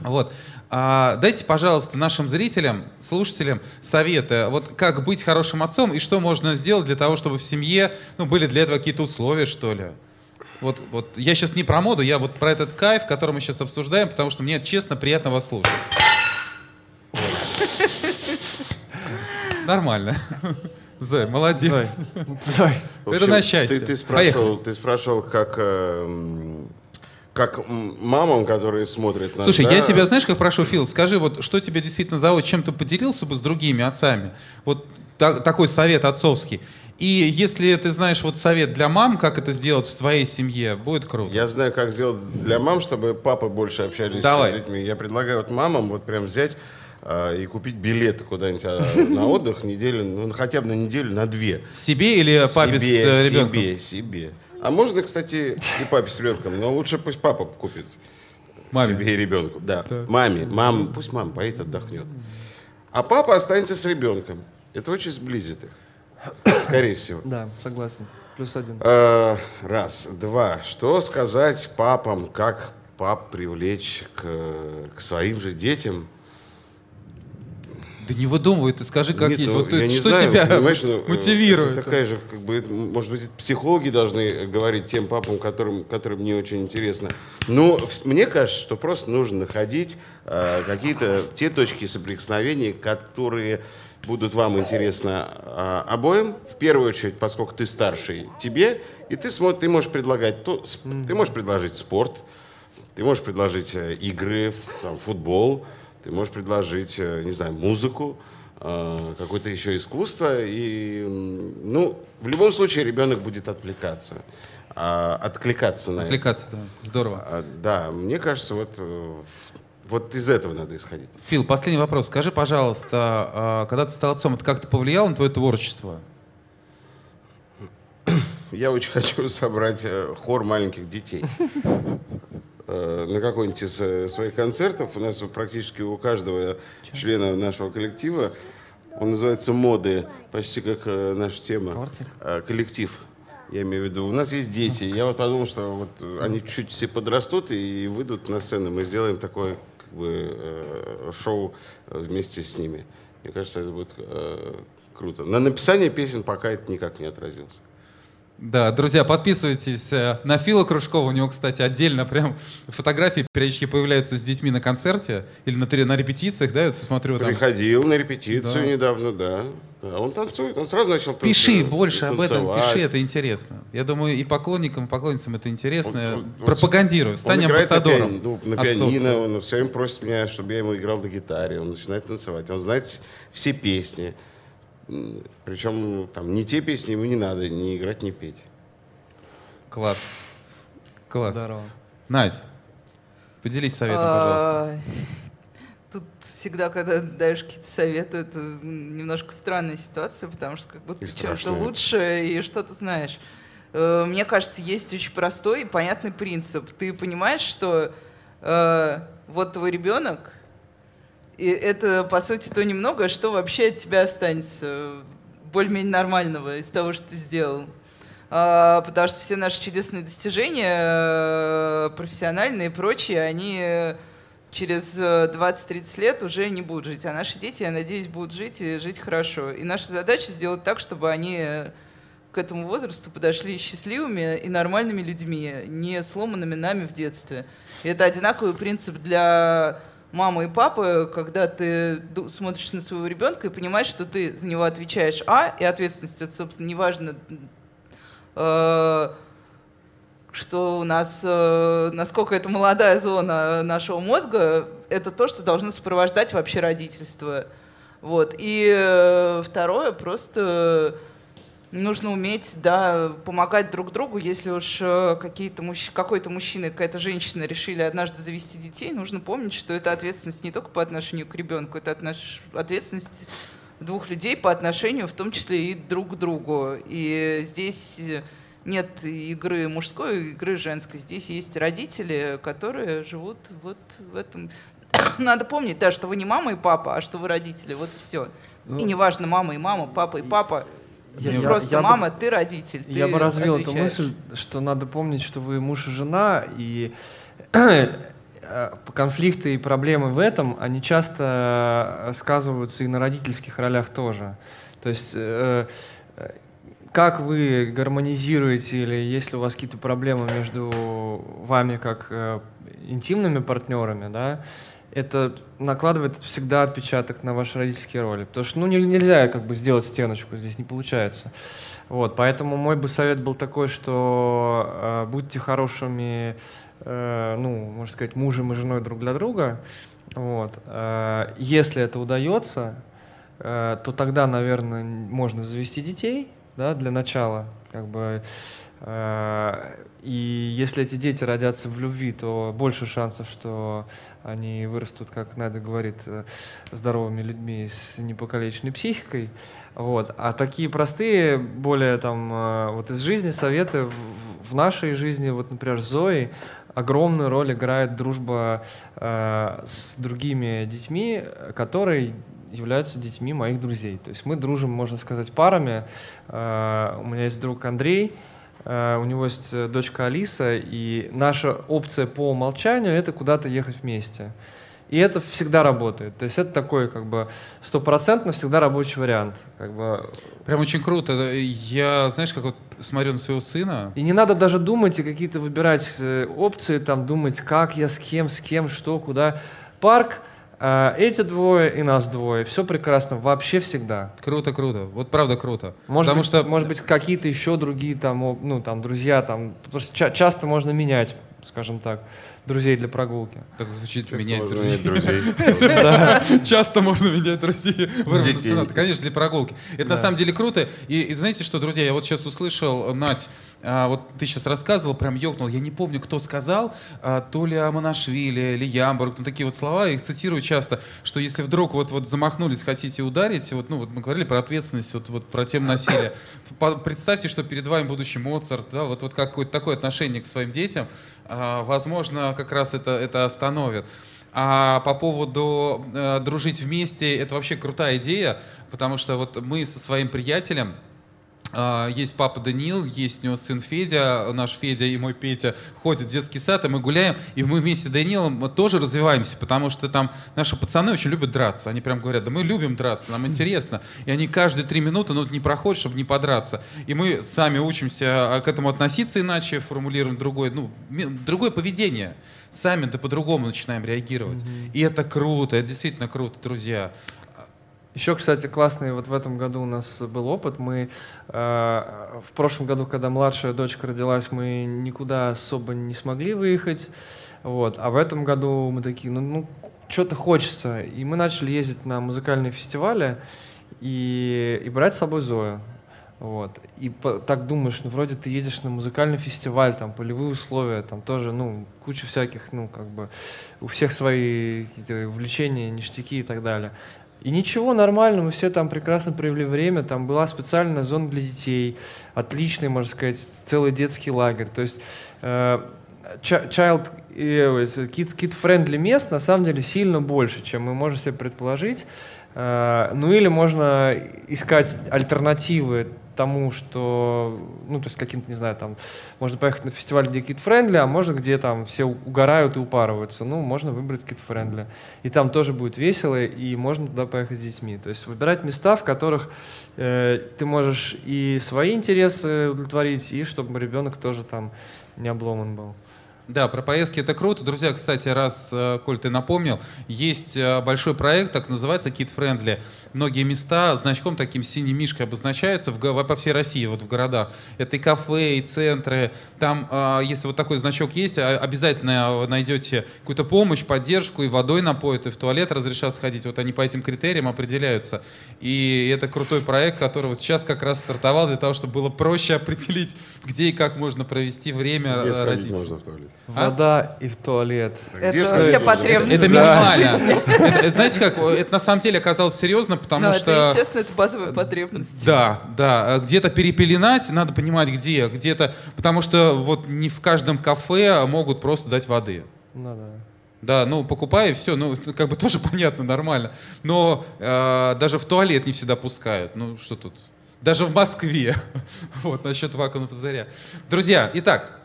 Вот. А, дайте, пожалуйста, нашим зрителям, слушателям советы, вот как быть хорошим отцом и что можно сделать для того, чтобы в семье, ну, были для этого какие-то условия, что ли. Вот, вот я сейчас не про моду, я вот про этот кайф, который мы сейчас обсуждаем, потому что мне, честно, приятно вас слушать. Нормально. Зай, молодец. Зай. В Это на счастье. Ты, ты Поехали. спрашивал, ты спрашивал, как, э, как мамам, которые смотрят на Слушай, да, я тебя, знаешь, как прошу, Фил, скажи, вот что тебе действительно зовут, чем ты поделился бы с другими отцами? Вот та- такой совет отцовский. И если ты знаешь вот совет для мам, как это сделать в своей семье, будет круто. Я знаю, как сделать для мам, чтобы папы больше общались Давай. с детьми. Я предлагаю вот мамам вот прям взять а, и купить билеты куда-нибудь а, на отдых неделю, ну хотя бы на неделю, на две. Себе или папе себе, с э, ребенком? себе, себе. А можно, кстати, и папе с ребенком, но лучше пусть папа купит Маме. себе и ребенку. Да, маме. Мам, пусть мама поедет, отдохнет. А папа останется с ребенком. Это очень сблизит их, скорее всего. Да, согласен. Плюс один. Э, Раз. Два. Что сказать папам, как пап привлечь к, к своим же детям? Да не выдумывай, ты скажи, как Нет, есть. ну, Вот ты- что знаю, тебя ну, мотивирует? Это такая же, как бы, может быть, психологи должны говорить тем папам, которым, которым не очень интересно. Но в- мне кажется, что просто нужно находить э, какие-то те точки соприкосновения, которые будут вам интересны э, обоим. В первую очередь, поскольку ты старший, тебе, и ты, смо- ты можешь предлагать, то, с- ты можешь предложить спорт, ты можешь предложить э, игры, там, футбол, ты можешь предложить, э, не знаю, музыку, э, какое-то еще искусство. И, ну, в любом случае ребенок будет отвлекаться, а, откликаться на это. Отвлекаться, да. Здорово. А, Да, мне кажется, вот, э, вот из этого надо исходить. Фил, последний вопрос. Скажи, пожалуйста, а, когда ты стал отцом, это как-то повлияло на твое творчество? Я очень хочу собрать хор маленьких детей. Э, На какой-нибудь из э, своих концертов у нас практически у каждого члена нашего коллектива он называется моды, почти как э, наша тема. Коллектив. Я имею в виду, у нас есть дети. Я вот подумал, что вот они чуть все подрастут и выйдут на сцену. Мы сделаем такое как бы, шоу вместе с ними. Мне кажется, это будет круто. На написание песен пока это никак не отразилось. Да, друзья, подписывайтесь э, на Фила Кружкова. У него, кстати, отдельно прям фотографии периодически появляются с детьми на концерте или на, на репетициях, да, я смотрю там. Приходил на репетицию Да. недавно, да. Да, Он танцует, он сразу начал танцевать. Пиши больше об этом, пиши, это интересно. Я думаю, и поклонникам, и поклонницам это интересно. Он- он- он- Пропагандируй, Он стань на амбассадором. пианино, ну, на отцовства. пианино, он все время просит меня, чтобы я ему играл на гитаре. Он начинает танцевать. Он знает все песни. Причем там не те песни ему не надо ни играть, ни петь. Класс. Класс. Здорово. Надь, поделись советом, пожалуйста. А, Тут всегда, когда даешь какие-то советы, это немножко странная ситуация, потому что как будто И ты чем-то лучше и что-то знаешь. Э, Мне кажется, есть очень простой и понятный принцип. Ты понимаешь, что э, вот твой ребенок, и это, по сути, то немного, что вообще от тебя останется более-менее нормального из того, что ты сделал. А, потому что все наши чудесные достижения, э, профессиональные и прочие, они э, через э, 20-30 лет уже не будут жить. А наши дети, я надеюсь, будут жить и жить хорошо. И наша задача сделать так, чтобы они э, к этому возрасту подошли счастливыми и нормальными людьми, не сломанными нами в детстве. И это одинаковый принцип для мама и папа, когда ты смотришь на своего ребенка и понимаешь, что ты за него отвечаешь А, и ответственность, это, собственно, неважно, э, что у нас, э, насколько это молодая зона нашего мозга, это то, что должно сопровождать вообще родительство. Вот. И э, второе, просто нужно уметь, да, помогать друг другу. Если уж э, какие-то мужч... какой-то мужчина и какая-то женщина решили однажды завести детей, нужно помнить, что это ответственность не только по отношению к ребенку, это отнош... ответственность двух людей по отношению в том числе и друг к другу. И здесь нет игры мужской, игры женской. Здесь есть родители, которые живут вот в этом. Надо помнить, да, что вы не мама и папа, а что вы родители. Вот все. Ну, и неважно, мама и мама, папа и папа. Я, Просто я, мама, бы, ты родитель. Ты я бы развил эту мысль, что надо помнить, что вы муж и жена, и э, конфликты и проблемы в этом, они часто сказываются и на родительских ролях тоже. То есть э, как вы гармонизируете или есть ли у вас какие-то проблемы между вами как э, интимными партнерами, да, это накладывает всегда отпечаток на ваши родительские роли. Потому что ну, нельзя как бы сделать стеночку, здесь не получается. Вот, поэтому мой бы совет был такой, что э, будьте хорошими, э, ну, можно сказать, мужем и женой друг для друга. Вот. Э, если это удается, э, то тогда, наверное, можно завести детей, да, для начала, как бы, и если эти дети родятся в любви, то больше шансов, что они вырастут, как Надя говорит, э, здоровыми людьми с непокалеченной психикой. Вот. А такие простые, более там, э, вот из жизни советы в, нашей жизни, вот, например, Зоей, огромную роль играет дружба э, с другими детьми, которые являются детьми моих друзей. То есть мы дружим, можно сказать, парами. У меня есть друг Андрей, у него есть э, дочка Алиса, и наша опция по умолчанию — это куда-то ехать вместе. И это всегда работает. То есть это такой как бы стопроцентно всегда рабочий вариант. Как бы. Прям очень круто. Я, знаешь, как вот смотрю на своего сына. И не надо даже думать и какие-то выбирать э, опции, там думать, как я с кем, с кем, что, куда. Парк — эти двое и нас двое. Все прекрасно, вообще всегда. Круто, круто. Вот правда круто. Может Потому быть, что... может быть, какие-то еще другие там, ну, там, друзья, там, потому что ча- часто можно менять, скажем так друзей для прогулки. Так звучит менять друзей. Часто можно менять друзей. Конечно, для прогулки. Это на самом деле круто. И знаете что, друзья, я вот сейчас услышал, Надь, а, вот ты сейчас рассказывал, прям ёкнул, я не помню, кто сказал, а, то ли Аманашвили или Ямбург, ну такие вот слова, их цитирую часто, что если вдруг вот, вот замахнулись, хотите ударить, вот, ну вот мы говорили про ответственность, вот, вот про тему насилия, представьте, что перед вами будущий Моцарт, да, вот, вот какое-то такое отношение к своим детям, возможно, как раз это, это остановит. А по поводу э, дружить вместе, это вообще крутая идея, потому что вот мы со своим приятелем, а, есть папа Даниил, есть у него сын Федя, наш Федя и мой Петя ходят в детский сад, и мы гуляем, и мы вместе с Даниилом тоже развиваемся, потому что там наши пацаны очень любят драться. Они прям говорят, да мы любим драться, нам интересно. И они каждые три минуты ну, не проходят, чтобы не подраться. И мы сами учимся а, к этому относиться иначе, формулируем другое, ну, другое поведение. Сами да по-другому начинаем реагировать. Mm-hmm. И это круто, это действительно круто, друзья. Еще, кстати, классный вот в этом году у нас был опыт. Мы э, в прошлом году, когда младшая дочка родилась, мы никуда особо не смогли выехать. Вот. А в этом году мы такие, ну, ну что-то хочется. И мы начали ездить на музыкальные фестивали и, и брать с собой Зою. Вот. И по, так думаешь, ну вроде ты едешь на музыкальный фестиваль, там полевые условия, там тоже, ну, куча всяких, ну, как бы, у всех свои увлечения, ништяки и так далее. И ничего, нормально, мы все там прекрасно провели время, там была специальная зона для детей, отличный, можно сказать, целый детский лагерь. То есть э, child, э, kid, kid friendly мест на самом деле сильно больше, чем мы можем себе предположить. Э, ну или можно искать альтернативы тому, что, ну, то есть каким-то, не знаю, там, можно поехать на фестиваль, где kid-friendly, а можно, где там все угорают и упарываются. Ну, можно выбрать kid-friendly. И там тоже будет весело, и можно туда поехать с детьми. То есть выбирать места, в которых э, ты можешь и свои интересы удовлетворить, и чтобы ребенок тоже там не обломан был. Да, про поездки это круто. Друзья, кстати, раз, э, Коль, ты напомнил, есть э, большой проект, так называется, Kid Friendly. Многие места значком таким синей мишкой обозначаются в, по всей России, вот в городах. Это и кафе, и центры. Там, э, если вот такой значок есть, а- обязательно вы найдете какую-то помощь, поддержку, и водой напоят, и в туалет разрешат сходить. Вот они по этим критериям определяются. И это крутой проект, который вот сейчас как раз стартовал для того, чтобы было проще определить, где и как можно провести время Где сходить можно в туалет? А? Вода и в туалет. Где Это сходить все потребности. Это минимально. Это- знаете как, это на самом деле оказалось серьезно, потому Но что... это, естественно, это базовая потребность. Да, да, где-то перепеленать, надо понимать где, где-то, потому что вот не в каждом кафе могут просто дать воды. Ну да. Да, ну покупай и все, ну как бы тоже понятно, нормально. Но э, даже в туалет не всегда пускают. Ну что тут? Даже в Москве. Вот насчет вакуумного пузыря. Друзья, итак,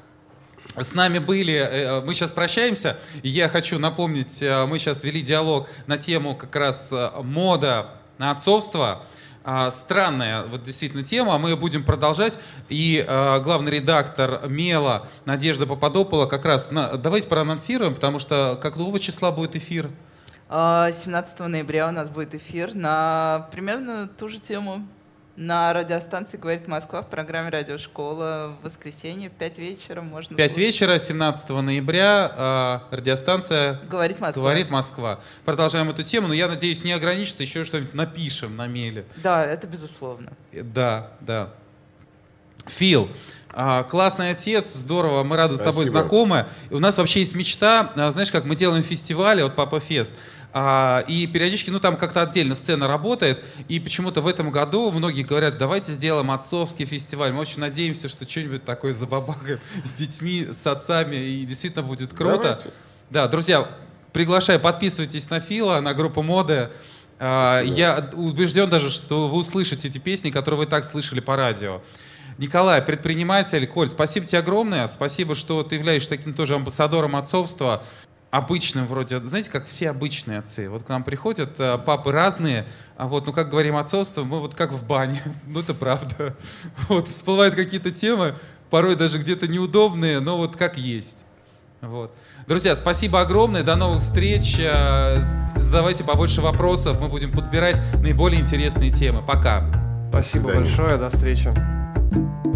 с нами были, э, мы сейчас прощаемся, и я хочу напомнить, э, мы сейчас вели диалог на тему как раз э, мода на отцовство. А, Странная вот действительно тема, мы ее будем продолжать. И э, главный редактор Мела Надежда Попадопола как раз, давайте проанонсируем, потому что какого числа будет эфир? А, 17 ноября у нас будет эфир на примерно ту же тему. На радиостанции «Говорит Москва» в программе «Радиошкола» в воскресенье в 5 вечера можно 5 слушать. вечера, 17 ноября, э, радиостанция «Говорит Москва». «Говорит Москва». Продолжаем эту тему, но я надеюсь, не ограничится, еще что-нибудь напишем на мейле. Да, это безусловно. Э, Да, да. Фил, а, классный отец, здорово, мы рады с тобой Спасибо. знакомы. И у нас вообще есть мечта, а, знаешь, как мы делаем фестивали, вот Папа Фест, а, и периодически, ну там как-то отдельно сцена работает, и почему-то в этом году многие говорят, давайте сделаем отцовский фестиваль. Мы очень надеемся, что что-нибудь такое забабахаем с детьми, с отцами, и действительно будет круто. Давайте. Да, друзья, приглашаю, подписывайтесь на Фила, на группу моды. А. Я убежден даже, что вы услышите эти песни, которые вы так слышали по радио. Николай, предприниматель, Коль, спасибо тебе огромное. Спасибо, что ты являешься таким тоже амбассадором отцовства. Обычным вроде, знаете, как все обычные отцы. Вот к нам приходят э, папы разные, а вот, ну как говорим отцовство, мы вот как в бане. Ну это правда. Вот, всплывают какие-то темы, порой даже где-то неудобные, но вот как есть. Вот. Друзья, спасибо огромное, до новых встреч. Э, Задавайте побольше вопросов, мы будем подбирать наиболее интересные темы. Пока. Спасибо свидания. большое, до встречи.